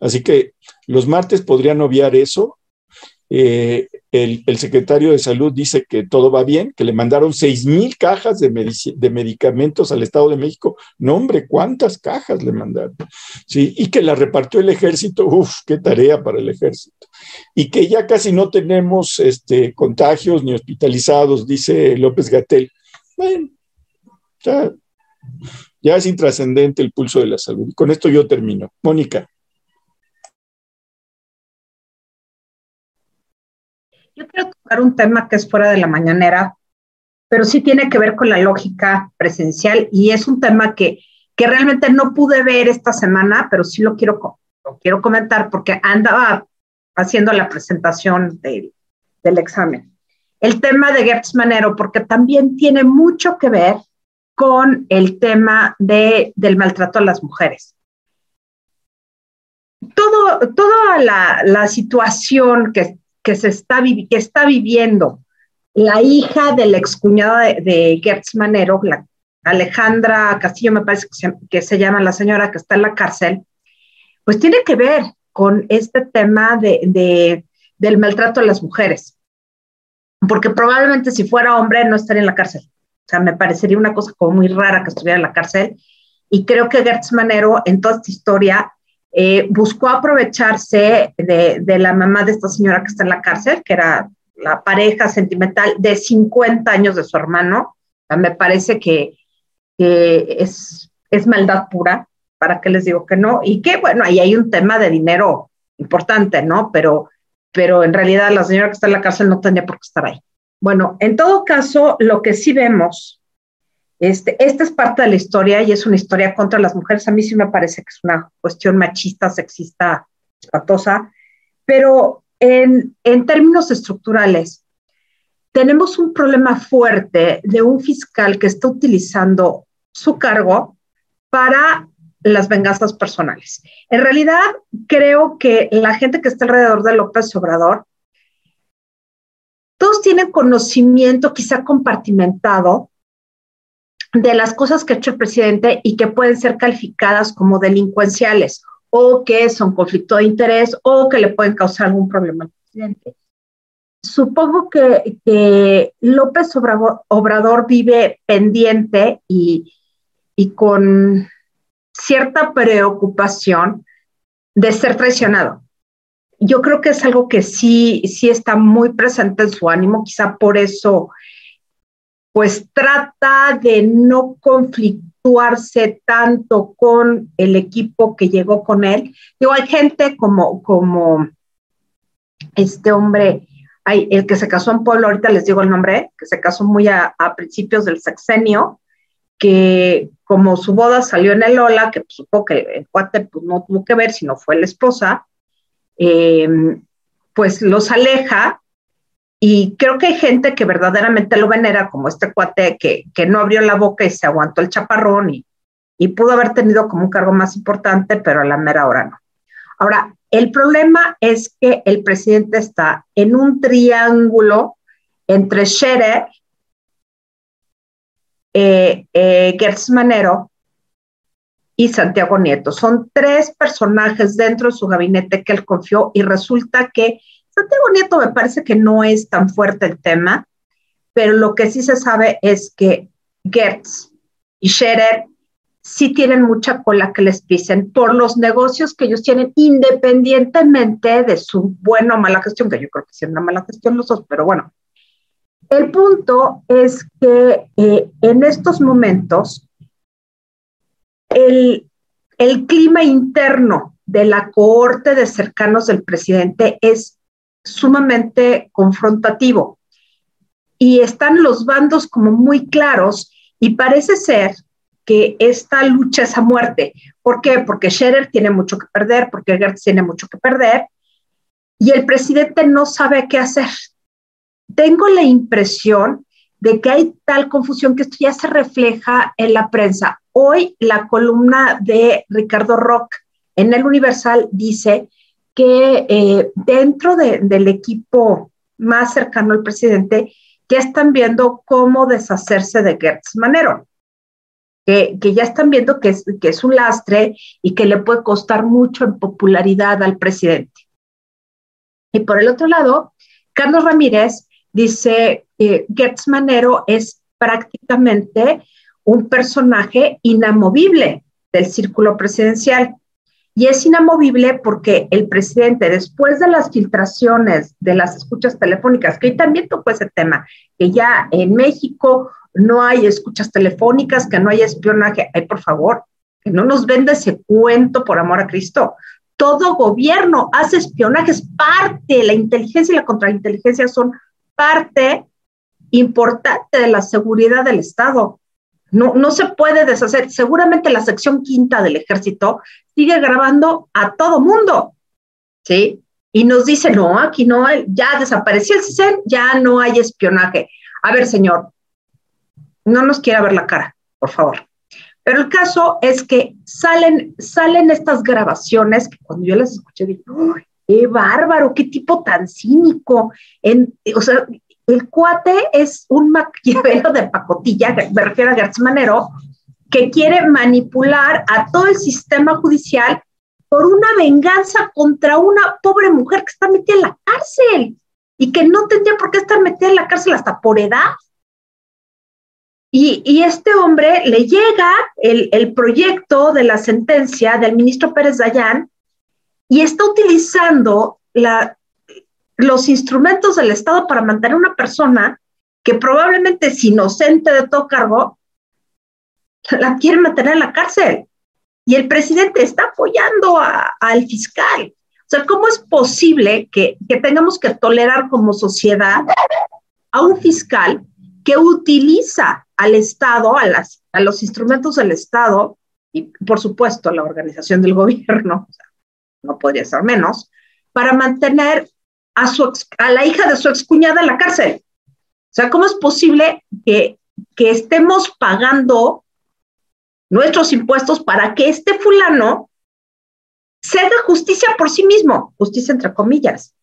[SPEAKER 2] Así que los martes podrían obviar eso eh, el, secretario de salud dice que todo va bien, que le mandaron seis mil cajas de, de, medicamentos al Estado de México. No, hombre, ¿cuántas cajas le mandaron? Sí, y que la repartió el ejército. Uf, qué tarea para el ejército. Y que ya casi no tenemos este, contagios ni hospitalizados, dice López Gatel. Bueno, ya, ya es intrascendente el pulso de la salud. Y con esto yo termino. Mónica.
[SPEAKER 3] Yo quiero tocar un tema que es fuera de la mañanera, pero sí tiene que ver con la lógica presencial y es un tema que, que realmente no pude ver esta semana, pero sí lo quiero, lo quiero comentar porque andaba haciendo la presentación del examen. El tema de Gertz Manero, porque también tiene mucho que ver con el tema de, del maltrato a las mujeres. Todo, toda la, la situación que, que, se está, que está viviendo la hija del excuñado de, de Gertz Manero, la Alejandra Castillo, me parece que se, llama la señora que está en la cárcel, pues tiene que ver con este tema de, de, del maltrato a las mujeres. Porque probablemente si fuera hombre no estaría en la cárcel. O sea, me parecería una cosa como muy rara que estuviera en la cárcel. Y creo que Gertz Manero en toda esta historia eh, buscó aprovecharse de, la mamá de esta señora que está en la cárcel, que era la pareja sentimental de 50 años de su hermano. me parece que, es, es maldad pura, ¿para qué les digo que no? Y que, bueno, ahí hay un tema de dinero importante, ¿no? Pero, pero en realidad la señora que está en la cárcel no tenía por qué estar ahí. Bueno, en todo caso, lo que sí vemos este, esta es parte de la historia y es una historia contra las mujeres. A mí sí me parece que es una cuestión machista, sexista, espatosa, pero en, en términos estructurales, tenemos un problema fuerte de un fiscal que está utilizando su cargo para las venganzas personales. En realidad, creo que la gente que está alrededor de López Obrador, todos tienen conocimiento quizá compartimentado de las cosas que ha hecho el presidente y que pueden ser calificadas como delincuenciales o que son conflicto de interés o que le pueden causar algún problema al presidente. Supongo que, López Obrador, vive pendiente y, y con cierta preocupación de ser traicionado. Yo creo que es algo que sí, sí está muy presente en su ánimo, quizá por eso pues trata de no conflictuarse tanto con el equipo que llegó con él. Digo, hay gente como, como este hombre, hay, el que se casó en Pueblo, ahorita les digo el nombre, que se casó muy a, principios del sexenio, que como su boda salió en el Ola, que supo que el cuate pues, no tuvo que ver, sino fue la esposa, eh, pues los aleja y creo que hay gente que verdaderamente lo venera, como este cuate que, que no abrió la boca y se aguantó el chaparrón y, y pudo haber tenido como un cargo más importante, pero a la mera hora no. Ahora, el problema es que el presidente está en un triángulo entre Scherer, eh, eh, Gertz Manero y Santiago Nieto. Son tres personajes dentro de su gabinete que él confió y resulta que Santiago Nieto me parece que no es tan fuerte el tema, pero lo que sí se sabe es que Gertz y Scherer sí tienen mucha cola que les pisen por los negocios que ellos tienen, independientemente de su buena o mala gestión, que yo creo que sí es una mala gestión los dos, pero bueno. El punto es que eh, en estos momentos el, el clima interno de la cohorte de cercanos del presidente es sumamente confrontativo y están los bandos como muy claros y parece ser que esta lucha es a muerte. ¿Por qué? Porque Scherer tiene mucho que perder, porque Gertz tiene mucho que perder y el presidente no sabe qué hacer. Tengo la impresión de que hay tal confusión que esto ya se refleja en la prensa. Hoy la columna de Ricardo Rock en el Universal dice que eh, dentro del equipo más cercano al presidente ya están viendo cómo deshacerse de Gertz Manero, que, ya están viendo que es, que es un lastre y que le puede costar mucho en popularidad al presidente. Y por el otro lado, Carlos Ramírez dice que Gertz Manero es prácticamente un personaje inamovible del círculo presidencial. Y es inamovible porque el presidente, después de las filtraciones de las escuchas telefónicas, que hoy también tocó ese tema, que ya en México no hay escuchas telefónicas, que no hay espionaje, ay, por favor, que no nos venda ese cuento por amor a Cristo. Todo gobierno hace espionaje, es parte, la inteligencia y la contrainteligencia son parte importante de la seguridad del Estado. No, no se puede deshacer. Seguramente la sección quinta del ejército sigue grabando a todo mundo, ¿sí? Y nos dice, no, aquí no, ya desapareció el CISEN, ya no hay espionaje. A ver, señor, no nos quiera ver la cara, por favor. Pero el caso es que salen, salen estas grabaciones que cuando yo las escuché dije, ¡Uy, qué bárbaro, qué tipo tan cínico! En, o sea, el cuate es un maquiavelo de pacotilla, me refiero a Gertz Manero, que quiere manipular a todo el sistema judicial por una venganza contra una pobre mujer que está metida en la cárcel y que no tendría por qué estar metida en la cárcel hasta por edad. Y, este hombre le llega el, el, proyecto de la sentencia del ministro Pérez Dayán y está utilizando la, los instrumentos del Estado para mantener una persona que probablemente es inocente de todo cargo, la quieren mantener en la cárcel. Y el presidente está apoyando al fiscal. O sea, ¿cómo es posible que, que tengamos que tolerar como sociedad a un fiscal que utiliza al Estado, a, las, a los instrumentos del Estado y, por supuesto, a la organización del gobierno, no podría ser menos, para mantener a, su a la hija de su excuñada en la cárcel. O sea, ¿cómo es posible que, que estemos pagando nuestros impuestos para que este fulano se haga justicia por sí mismo, justicia entre comillas,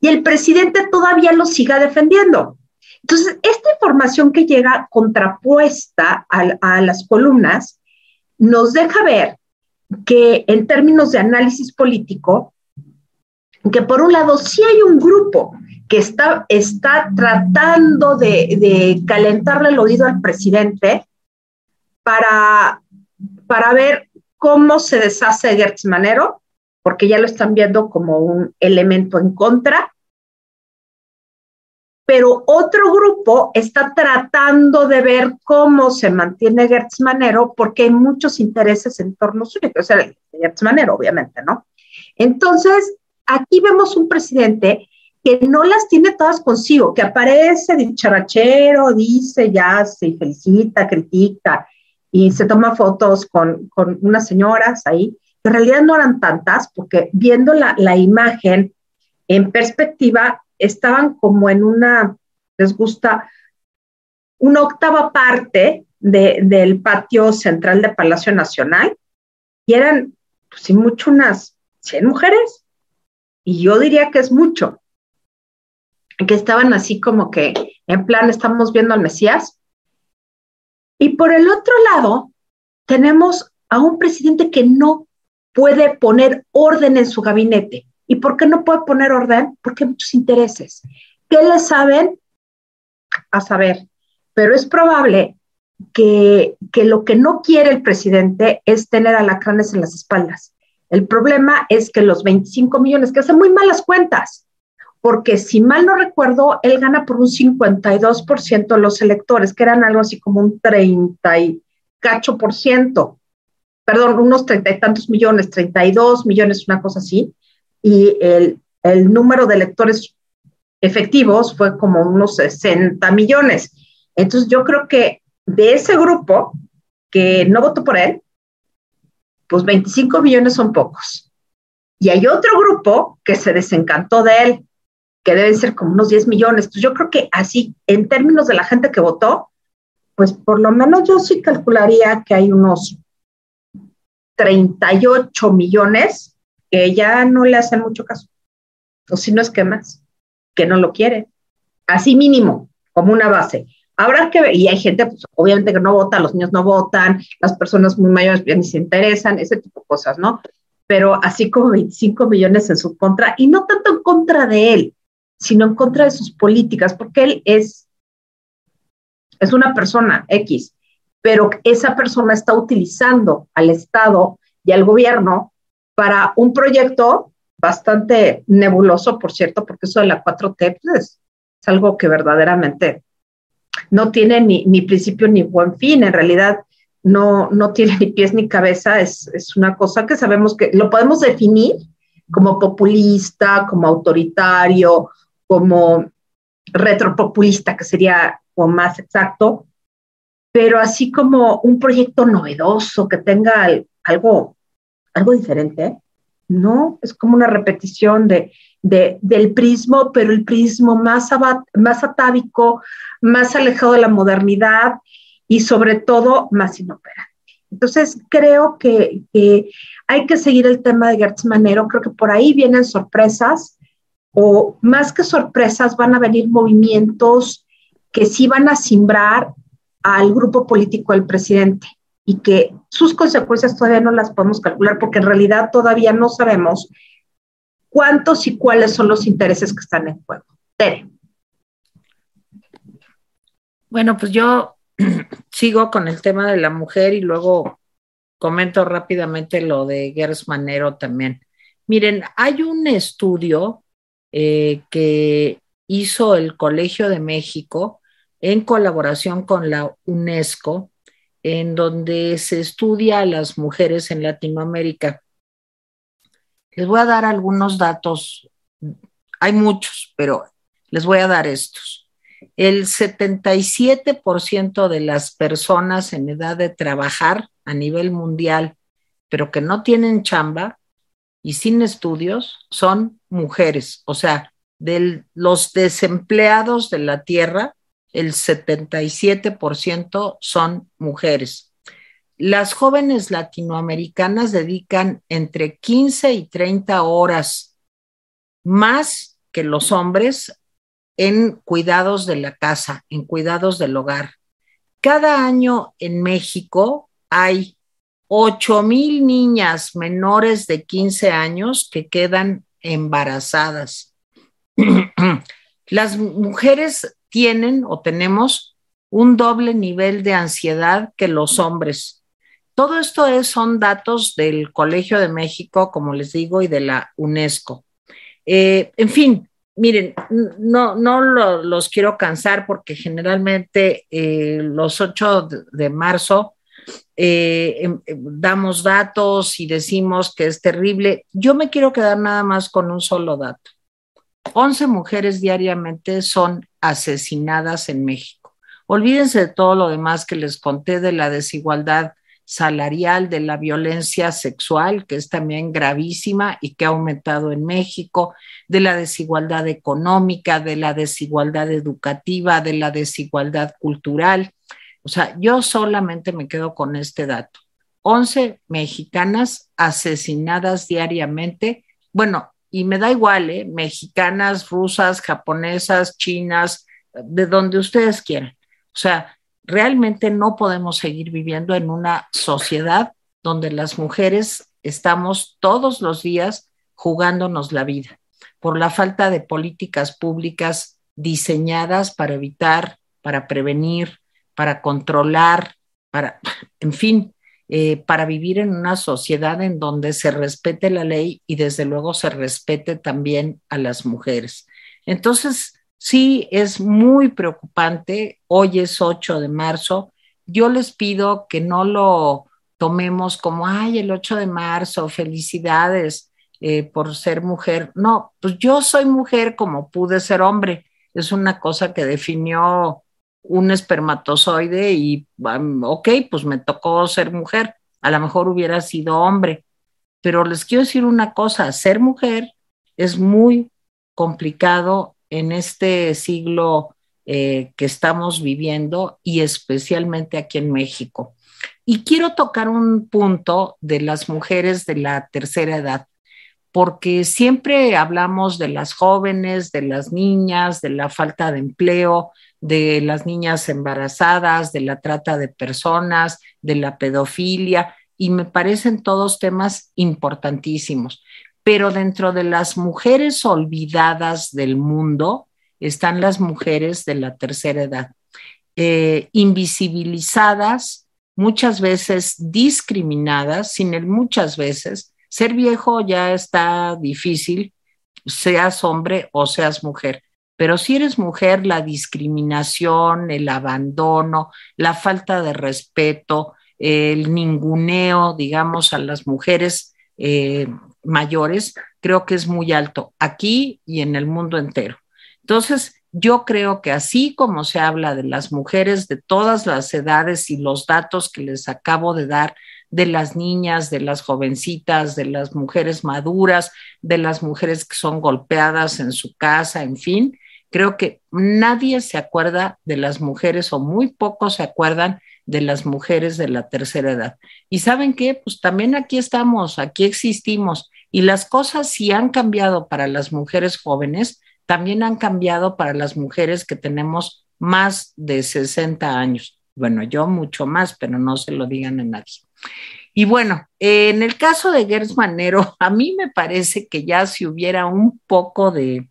[SPEAKER 3] y el presidente todavía lo siga defendiendo? Entonces, esta información que llega contrapuesta a, a las columnas nos deja ver que en términos de análisis político, que por un lado sí hay un grupo que está, está tratando de, calentarle el oído al presidente para, para ver cómo se deshace Gertz Manero, porque ya lo están viendo como un elemento en contra. Pero otro grupo está tratando de ver cómo se mantiene Gertz Manero, porque hay muchos intereses en torno suyo, o sea, Gertz Manero, obviamente, ¿no? Entonces, aquí vemos un presidente que no las tiene todas consigo, que aparece dicharachero, dice, ya se felicita, critica y se toma fotos con, con, unas señoras ahí, que en realidad no eran tantas, porque viendo la, la imagen en perspectiva, estaban como en una, les gusta, una octava parte de, del patio central de Palacio Nacional, y eran, pues, sin mucho, unas 100 mujeres, y yo diría que es mucho, que estaban así como que en plan estamos viendo al Mesías. Y por el otro lado, tenemos a un presidente que no puede poner orden en su gabinete. ¿Y por qué no puede poner orden? Porque hay muchos intereses. ¿Qué le saben? A saber. Pero es probable que, que lo que no quiere el presidente es tener alacranes en las espaldas. El problema es que los 25 millones, que hacen muy malas cuentas, porque si mal no recuerdo, él gana por un 52% los electores, que eran algo así como un 30 y cacho por ciento perdón, unos treinta y tantos millones, 32 millones, una cosa así, y el, el número de electores efectivos fue como unos 60 millones. Entonces yo creo que de ese grupo que no votó por él, pues 25 millones son pocos. Y hay otro grupo que se desencantó de él, que deben ser como unos 10 millones. Entonces yo creo que así, en términos de la gente que votó, pues por lo menos yo sí calcularía que hay unos 38 millones que ya no le hacen mucho caso. O si no es que más, que no lo quiere. Así mínimo, como una base. Habrá que ver, y hay gente, pues, obviamente que no vota, los niños no votan, las personas muy mayores ni se interesan, ese tipo de cosas, ¿no? Pero así como 25 millones en su contra, y no tanto en contra de él, sino en contra de sus políticas, porque él es, es una persona X, pero esa persona está utilizando al Estado y al gobierno para un proyecto bastante nebuloso, por cierto, porque eso de la 4T pues, es, algo que verdaderamente no tiene ni, principio ni buen fin, en realidad no, no tiene ni pies ni cabeza, es, es una cosa que sabemos que lo podemos definir como populista, como autoritario, como retropopulista, que sería o más exacto, pero así como un proyecto novedoso que tenga algo, algo diferente, no, es como una repetición de, del prismo, pero el prismo más, atávico, más alejado de la modernidad y sobre todo más inoperante. Entonces, creo que, que, hay que seguir el tema de Gertz Manero, creo que por ahí vienen sorpresas, o más que sorpresas, van a venir movimientos que sí van a simbrar al grupo político del presidente y que sus consecuencias todavía no las podemos calcular porque en realidad todavía no sabemos cuántos y cuáles son los intereses que están en juego. Tere.
[SPEAKER 1] Bueno, pues yo sigo con el tema de la mujer y luego comento rápidamente lo de Gers Manero también. Miren, hay un estudio eh, que hizo el Colegio de México en colaboración con la UNESCO, en donde se estudia a las mujeres en Latinoamérica. Les voy a dar algunos datos, hay muchos, pero les voy a dar estos. El 77% de las personas en edad de trabajar a nivel mundial, pero que no tienen chamba y sin estudios, son mujeres. O sea, de los desempleados de la Tierra, el 77% son mujeres. Las jóvenes latinoamericanas dedican entre 15 y 30 horas más que los hombres en cuidados de la casa, en cuidados del hogar. Cada año en México hay 8 mil niñas menores de 15 años que quedan embarazadas. Las mujeres tienen o tenemos un doble nivel de ansiedad que los hombres. Todo esto es, son datos del Colegio de México, como les digo, y de la UNESCO. Eh, en fin, miren, no, no los quiero cansar porque generalmente eh, los 8 de, marzo eh, em, damos datos y decimos que es terrible. Yo me quiero quedar nada más con un solo dato. 11 mujeres diariamente son asesinadas en México. Olvídense de todo lo demás que les conté de la desigualdad salarial, de la violencia sexual, que es también gravísima y que ha aumentado en México, de la desigualdad económica, de la desigualdad educativa, de la desigualdad cultural. O sea, yo solamente me quedo con este dato. 11 mexicanas asesinadas diariamente. Bueno, y me da igual, ¿eh? mexicanas, rusas, japonesas, chinas, de donde ustedes quieran. O sea, realmente no podemos seguir viviendo en una sociedad donde las mujeres estamos todos los días jugándonos la vida por la falta de políticas públicas diseñadas para evitar, para prevenir, para controlar, para, en fin, eh, para vivir en una sociedad en donde se respete la ley y desde luego se respete también a las mujeres. Entonces, sí, es muy preocupante. Hoy es 8 de marzo. Yo les pido que no lo tomemos como, ay, el 8 de marzo, felicidades eh, por ser mujer. No, pues yo soy mujer como pude ser hombre. Es una cosa que definió un espermatozoide y, ok, pues me tocó ser mujer, a lo mejor hubiera sido hombre, pero les quiero decir una cosa, ser mujer es muy complicado en este siglo eh, que estamos viviendo y especialmente aquí en México. Y quiero tocar un punto de las mujeres de la tercera edad, porque siempre hablamos de las jóvenes, de las niñas, de la falta de empleo, de las niñas embarazadas, de la trata de personas, de la pedofilia, y me parecen todos temas importantísimos. Pero dentro de las mujeres olvidadas del mundo están las mujeres de la tercera edad, eh, invisibilizadas, muchas veces discriminadas, sin el muchas veces. Ser viejo ya está difícil, seas hombre o seas mujer pero si eres mujer, la discriminación, el abandono, la falta de respeto, el ninguneo, digamos, a las mujeres eh, mayores, creo que es muy alto aquí y en el mundo entero. Entonces, yo creo que así como se habla de las mujeres de todas las edades y los datos que les acabo de dar, de las niñas, de las jovencitas, de las mujeres maduras, de las mujeres que son golpeadas en su casa, en fin, Creo que nadie se acuerda de las mujeres o muy pocos se acuerdan de las mujeres de la tercera edad. Y saben qué, pues también aquí estamos, aquí existimos y las cosas si han cambiado para las mujeres jóvenes, también han cambiado para las mujeres que tenemos más de 60 años. Bueno, yo mucho más, pero no se lo digan a nadie. Y bueno, en el caso de Gers Manero, a mí me parece que ya si hubiera un poco de,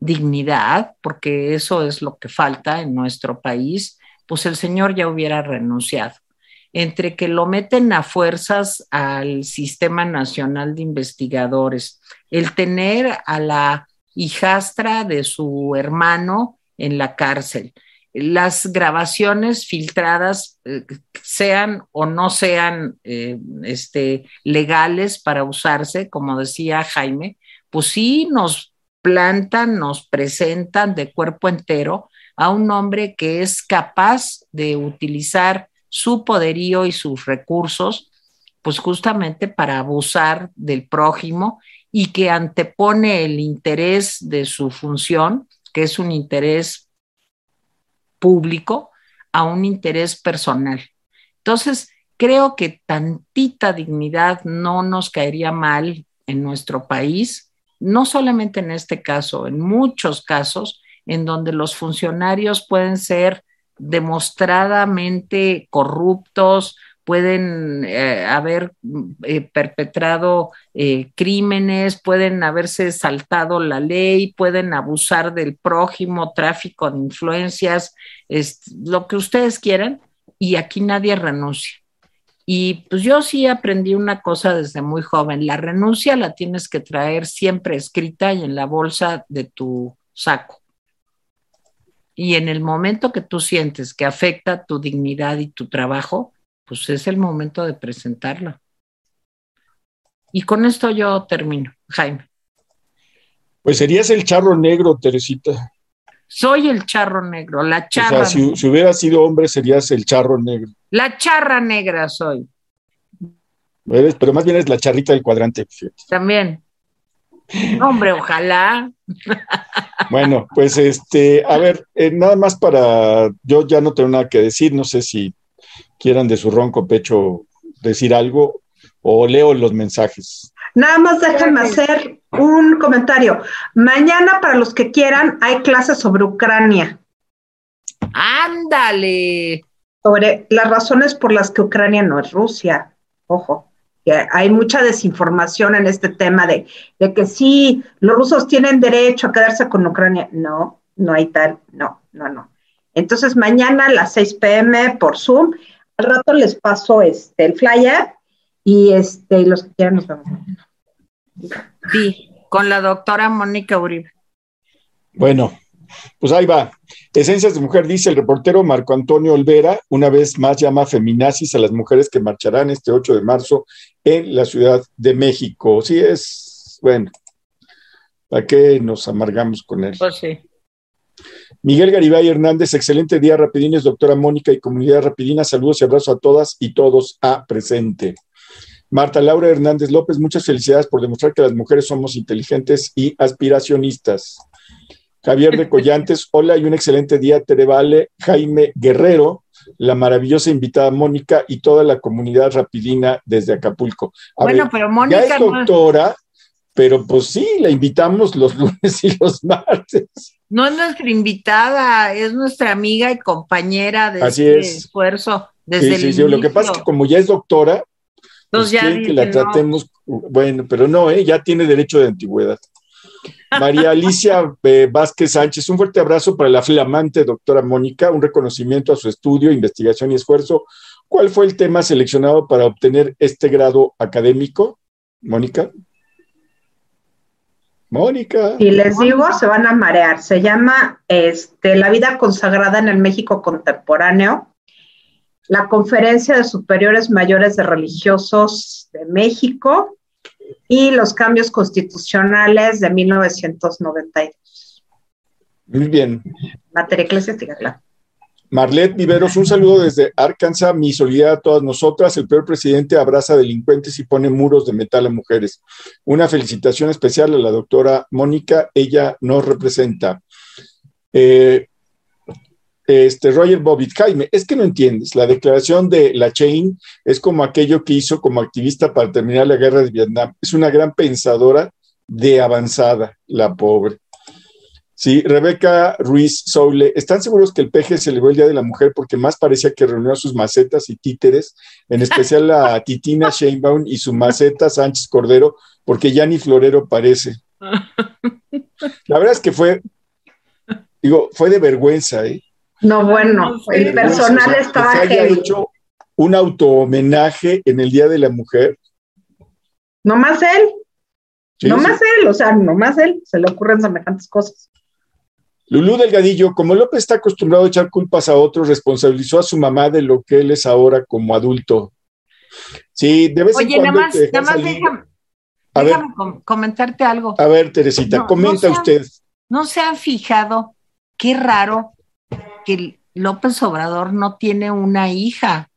[SPEAKER 1] dignidad, porque eso es lo que falta en nuestro país, pues el señor ya hubiera renunciado. Entre que lo meten a fuerzas al Sistema Nacional de Investigadores, el tener a la hijastra de su hermano en la cárcel, las grabaciones filtradas eh, sean o no sean eh, este, legales para usarse, como decía Jaime, pues sí nos plantan, nos presentan de cuerpo entero a un hombre que es capaz de utilizar su poderío y sus recursos, pues justamente para abusar del prójimo y que antepone el interés de su función, que es un interés público, a un interés personal. Entonces, creo que tantita dignidad no nos caería mal en nuestro país no solamente en este caso, en muchos casos en donde los funcionarios pueden ser demostradamente corruptos, pueden eh, haber eh, perpetrado eh, crímenes, pueden haberse saltado la ley, pueden abusar del prójimo, tráfico de influencias, lo que ustedes quieran, y aquí nadie renuncia. Y pues yo sí aprendí una cosa desde muy joven, la renuncia la tienes que traer siempre escrita y en la bolsa de tu saco. Y en el momento que tú sientes que afecta tu dignidad y tu trabajo, pues es el momento de presentarla. Y con esto yo termino, Jaime.
[SPEAKER 2] Pues serías el charro negro, Teresita.
[SPEAKER 1] Soy el charro negro, la charra.
[SPEAKER 2] O sea, si, hubiera sido hombre, serías el charro negro.
[SPEAKER 1] La charra negra soy.
[SPEAKER 2] pero más bien es la charrita del cuadrante.
[SPEAKER 1] También. Hombre, ojalá.
[SPEAKER 2] Bueno, pues este, a ver, eh, nada más para, yo ya no tengo nada que decir, no sé si quieran de su ronco pecho decir algo o leo los mensajes.
[SPEAKER 3] Nada más déjenme hacer un comentario. Mañana, para los que quieran, hay clases sobre Ucrania.
[SPEAKER 1] Ándale.
[SPEAKER 3] Sobre las razones por las que Ucrania no es Rusia. ojo, que hay mucha desinformación en este tema de, de que sí, los rusos tienen derecho a quedarse con Ucrania. No, no hay tal, no, no, no. Entonces mañana a las 6 pm por Zoom, al rato les paso este, el flyer y este, los que quieran nos vemos.
[SPEAKER 1] Sí, con la doctora Mónica Uribe.
[SPEAKER 2] Bueno, pues ahí va. Esencias de Mujer, dice el reportero Marco Antonio Olvera, una vez más llama feminazis a las mujeres que marcharán este 8 de marzo en la Ciudad de México. Sí es, bueno, ¿para qué nos amargamos con él?
[SPEAKER 1] Pues sí.
[SPEAKER 2] Miguel Garibay Hernández, excelente día, Rapidines, doctora Mónica y comunidad Rapidina, saludos y abrazo a todas y todos a presente. Marta Laura Hernández López, muchas felicidades por demostrar que las mujeres somos inteligentes y aspiracionistas. Javier de Collantes, hola y un excelente día, Terevale, Jaime Guerrero, la maravillosa invitada Mónica y toda la comunidad rapidina desde Acapulco.
[SPEAKER 1] bueno, pero Mónica.
[SPEAKER 2] Ya es doctora, pero pues sí, la invitamos los lunes y los martes.
[SPEAKER 1] No es nuestra invitada, es nuestra amiga y compañera de
[SPEAKER 2] Así
[SPEAKER 1] este esfuerzo. Desde
[SPEAKER 2] sí, sí, sí. Lo que pasa es que como ya es doctora, pues ya que la tratemos, bueno, pero no, ¿eh? ya tiene derecho de antigüedad. María Alicia eh, Vázquez Sánchez, un fuerte abrazo para la flamante doctora Mónica, un reconocimiento a su estudio, investigación y esfuerzo. ¿Cuál fue el tema seleccionado para obtener este grado académico, Mónica? Mónica.
[SPEAKER 3] Y les digo, se van a marear. Se llama este, La vida consagrada en el México contemporáneo, la Conferencia de Superiores Mayores de Religiosos de México, y los cambios constitucionales de 1992.
[SPEAKER 2] Muy bien.
[SPEAKER 3] Materia eclesiástica, claro.
[SPEAKER 2] Marlet Viveros, un saludo desde Arkansas, mi solidaridad a todas nosotras. El peor presidente abraza delincuentes y pone muros de metal a mujeres. Una felicitación especial a la doctora Mónica, ella nos representa. Eh, este, Roger Bobbitt, Jaime, es que no entiendes, la declaración de la Chain es como aquello que hizo como activista para terminar la guerra de Vietnam. Es una gran pensadora de avanzada, la pobre. Sí, Rebeca Ruiz Soule, ¿están seguros que el peje celebró el Día de la Mujer porque más parecía que reunió sus macetas y títeres, en especial a Titina Sheinbaum y su maceta Sánchez Cordero, porque ya ni florero parece? La verdad es que fue, digo, fue de vergüenza, ¿eh?
[SPEAKER 3] No, bueno, el personal estaba
[SPEAKER 2] que se hecho un auto-homenaje en el Día de la Mujer.
[SPEAKER 3] No más él. no más él, o sea, no más él. Se le ocurren semejantes cosas.
[SPEAKER 2] Lulú Delgadillo, como López está acostumbrado a echar culpas a otros, responsabilizó a su mamá de lo que él es ahora como adulto. Sí, de vez
[SPEAKER 1] Oye,
[SPEAKER 2] en
[SPEAKER 1] nada más, nada más déjame,
[SPEAKER 2] a
[SPEAKER 1] déjame ver, comentarte algo.
[SPEAKER 2] A ver, Teresita, no, comenta
[SPEAKER 1] no se
[SPEAKER 2] usted.
[SPEAKER 1] ¿No se han fijado qué raro que López Obrador no tiene una hija?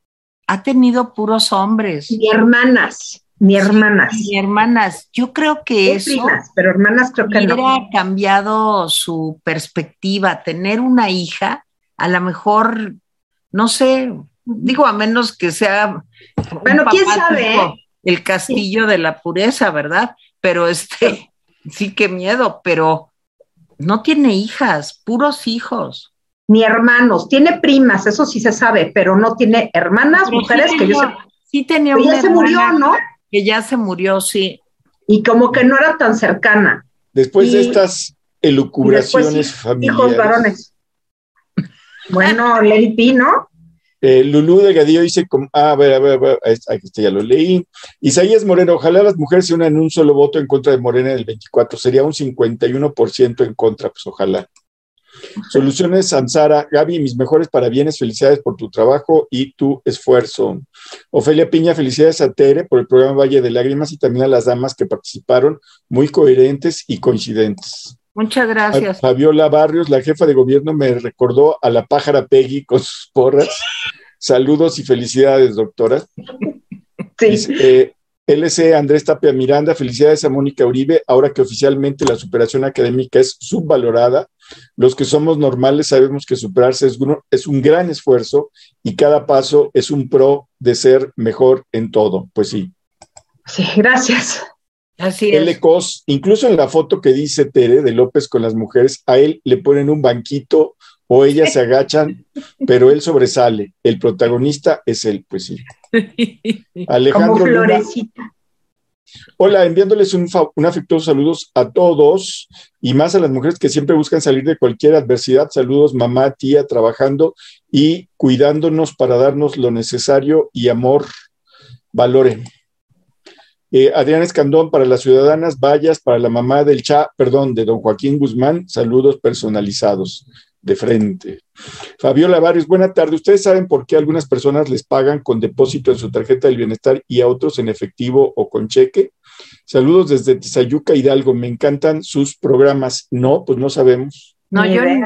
[SPEAKER 1] Ha tenido puros hombres.
[SPEAKER 3] Ni hermanas. Ni hermanas.
[SPEAKER 1] Ni hermanas. Yo creo que eso.
[SPEAKER 3] Primas, pero hermanas creo que
[SPEAKER 1] hubiera
[SPEAKER 3] no.
[SPEAKER 1] cambiado su perspectiva. Tener una hija, a lo mejor, no sé, digo, a menos que sea.
[SPEAKER 3] Bueno, quién sabe. ¿eh?
[SPEAKER 1] El castillo sí. de la pureza, ¿verdad? Pero este, sí, qué miedo, pero no tiene hijas, puros hijos.
[SPEAKER 3] Ni hermanos, tiene primas, eso sí se sabe, pero no tiene hermanas, pero mujeres
[SPEAKER 1] sí
[SPEAKER 3] que yo sé.
[SPEAKER 1] Sí tenía una
[SPEAKER 3] ya se murió, ¿no?
[SPEAKER 1] Que ya se murió, sí.
[SPEAKER 3] Y como que no era tan cercana.
[SPEAKER 2] Después de estas
[SPEAKER 3] Y
[SPEAKER 2] elucubraciones
[SPEAKER 3] después, hijos
[SPEAKER 2] familiares.
[SPEAKER 3] varones. Bueno, Lady P, ¿no?
[SPEAKER 2] Eh, Lulú Delgadillo dice, como- ah, a ver, a ver, a ver, aquí está, ya lo leí. Isaías Moreno, ojalá las mujeres se unan en un solo voto en contra de Morena en el 24, sería un 51% en contra, pues ojalá. Soluciones Ansara, Gaby, mis mejores parabienes, felicidades por tu trabajo y tu esfuerzo. Ofelia Piña, felicidades a Tere por el programa Valle de Lágrimas y también a las damas que participaron, muy coherentes y coincidentes.
[SPEAKER 1] Muchas gracias.
[SPEAKER 2] Fabiola Barrios, la jefa de gobierno, me recordó a la pájara Peggy con sus porras. Saludos y felicidades, doctora.
[SPEAKER 3] Sí.
[SPEAKER 2] Dice, eh, LC Andrés Tapia Miranda, felicidades a Mónica Uribe, ahora que oficialmente la superación académica es subvalorada. Los que somos normales sabemos que superarse es, gru- es un gran esfuerzo y cada paso es un pro de ser mejor en todo. Pues sí.
[SPEAKER 3] Sí, gracias.
[SPEAKER 1] Así
[SPEAKER 2] L.
[SPEAKER 1] es.
[SPEAKER 2] Cos, incluso en la foto que dice Tere de López con las mujeres, a él le ponen un banquito o ellas se agachan, pero él sobresale. El protagonista es él, pues sí. Alejandro
[SPEAKER 3] Como florecita.
[SPEAKER 2] Hola, enviándoles un, afectuoso saludos a todos y más a las mujeres que siempre buscan salir de cualquier adversidad. Saludos, mamá, tía, trabajando y cuidándonos para darnos lo necesario y amor. Valoren. Eh, Adrián Escandón para las ciudadanas, vallas para la mamá del Cha, perdón, de don Joaquín Guzmán, saludos personalizados de frente. Fabiola Barrios, buena tarde. ¿Ustedes saben por qué algunas personas les pagan con depósito en su tarjeta del bienestar y a otros en efectivo o con cheque? Saludos desde Tizayuca Hidalgo. Me encantan sus programas. No, pues no sabemos.
[SPEAKER 1] No, yo ni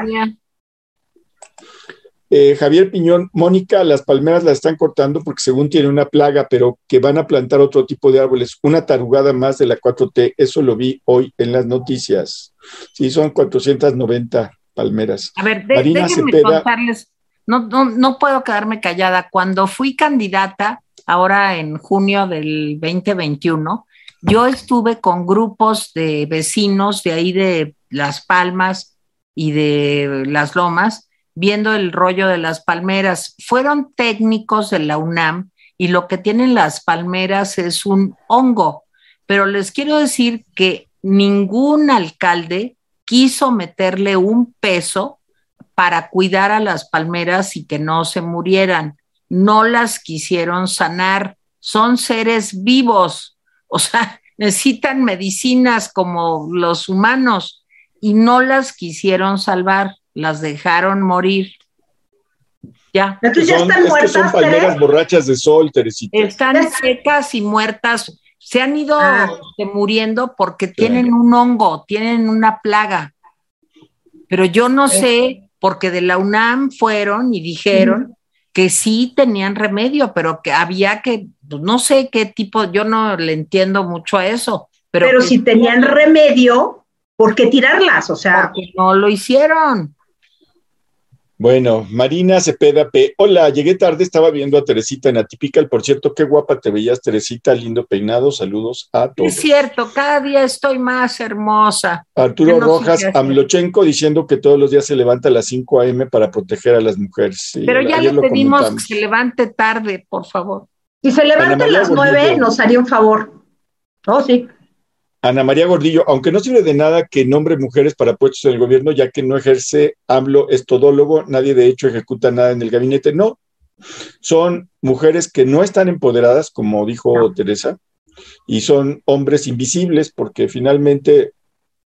[SPEAKER 2] eh, Javier Piñón, Mónica, las palmeras las están cortando porque según tiene una plaga, pero que van a plantar otro tipo de árboles, una tarugada más de la 4T, eso lo vi hoy en las noticias. Sí, son 490 palmeras.
[SPEAKER 1] A ver, de, Marina déjenme Cepeda, contarles, no, no, no puedo quedarme callada. Cuando fui candidata, ahora en junio del 2021, yo estuve con grupos de vecinos de ahí de Las Palmas y de Las Lomas, viendo el rollo de las palmeras. Fueron técnicos de la UNAM y lo que tienen las palmeras es un hongo, pero les quiero decir que ningún alcalde quiso meterle un peso para cuidar a las palmeras y que no se murieran. No las quisieron sanar. Son seres vivos, o sea, necesitan medicinas como los humanos y no las quisieron salvar las dejaron morir. Ya.
[SPEAKER 3] Entonces ya están muertas.
[SPEAKER 2] son palmeras borrachas de sol, Teresita.
[SPEAKER 1] Están secas y muertas. Se han ido ah. muriendo porque tienen un hongo, tienen una plaga. Pero yo no sé, porque de la UNAM fueron y dijeron que sí tenían remedio, pero que había que, no sé qué tipo, yo no le entiendo mucho a eso. Pero,
[SPEAKER 3] pero si tenían remedio, ¿por qué tirarlas? O sea.
[SPEAKER 1] Porque no lo hicieron.
[SPEAKER 2] Bueno, Marina Cepeda P. Hola, llegué tarde, estaba viendo a Teresita en Atypical. Por cierto, qué guapa te veías, Teresita, lindo peinado. Saludos a todos.
[SPEAKER 1] Es cierto, cada día estoy más hermosa.
[SPEAKER 2] Arturo Rojas Amlochenko diciendo que todos los días se levanta a las 5 a.m. para proteger a las mujeres.
[SPEAKER 1] Pero ya le pedimos que se levante tarde, por favor.
[SPEAKER 3] Si se levanta a las 9, nos haría un favor. Oh, sí.
[SPEAKER 2] Ana María Gordillo, aunque no sirve de nada que nombre mujeres para puestos en el gobierno, ya que no ejerce AMLO, es todólogo, nadie de hecho ejecuta nada en el gabinete. No, son mujeres que no están empoderadas, como dijo Teresa, y son hombres invisibles, porque finalmente,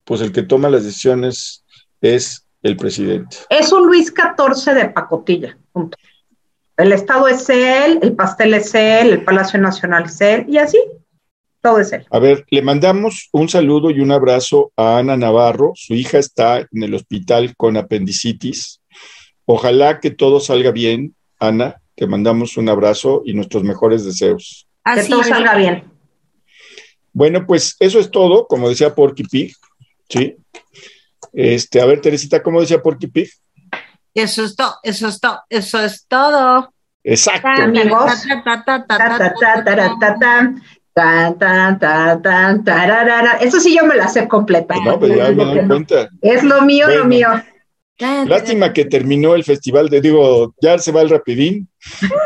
[SPEAKER 2] pues el que toma las decisiones es el presidente.
[SPEAKER 3] Es un Luis XIV de pacotilla, punto. El Estado es él, el pastel es él, el Palacio Nacional es él, y así todo es él.
[SPEAKER 2] A ver, le mandamos un saludo y un abrazo a Ana Navarro. Su hija está en el hospital con apendicitis. Ojalá que todo salga bien, Ana. Te mandamos un abrazo y nuestros mejores deseos.
[SPEAKER 3] que todo salga bien.
[SPEAKER 2] Bueno, pues eso es todo, como decía Porky Pig, ¿sí? Este, a ver, Teresita, ¿cómo decía Porky Pig?
[SPEAKER 1] Eso es todo, eso es todo, eso es todo.
[SPEAKER 2] Exacto.
[SPEAKER 3] Amigos. Tan, tan, tan, tan, tararara. Eso sí yo me la sé completa.
[SPEAKER 2] No, pero ya me doy cuenta.
[SPEAKER 3] Es lo mío, lo mío.
[SPEAKER 2] Lástima que terminó el festival de, digo, ya se va el rapidín,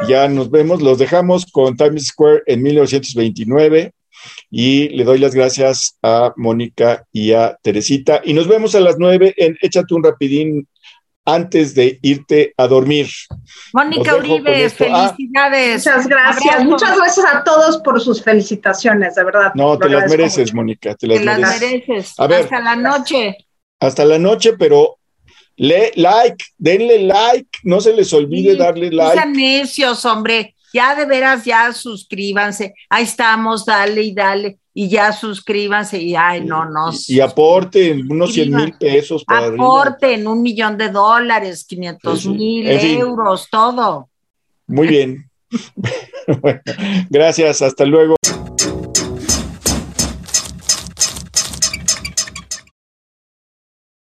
[SPEAKER 2] ya nos vemos, los dejamos con Times Square en 1929 y le doy las gracias a Mónica y a Teresita y nos vemos a las nueve en Échate un rapidín antes de irte a dormir.
[SPEAKER 1] Mónica Uribe, ah, felicidades.
[SPEAKER 3] muchas gracias. Muchas gracias a todos por sus felicitaciones, de verdad.
[SPEAKER 2] No, te las mereces, Mónica, te las,
[SPEAKER 1] mereces. hasta la noche.
[SPEAKER 2] Hasta la noche, pero le like, denle like, no se les olvide darle like.
[SPEAKER 1] Sean necios, hombre. Ya de veras, ya suscríbanse. Ahí estamos, dale y dale y ya suscríbanse y ay, no, no.
[SPEAKER 2] Y, aporten unos 100 mil pesos.
[SPEAKER 1] Para aporten un millón de dólares, 500 mil euros, todo.
[SPEAKER 2] Muy bien. bueno, gracias, hasta luego.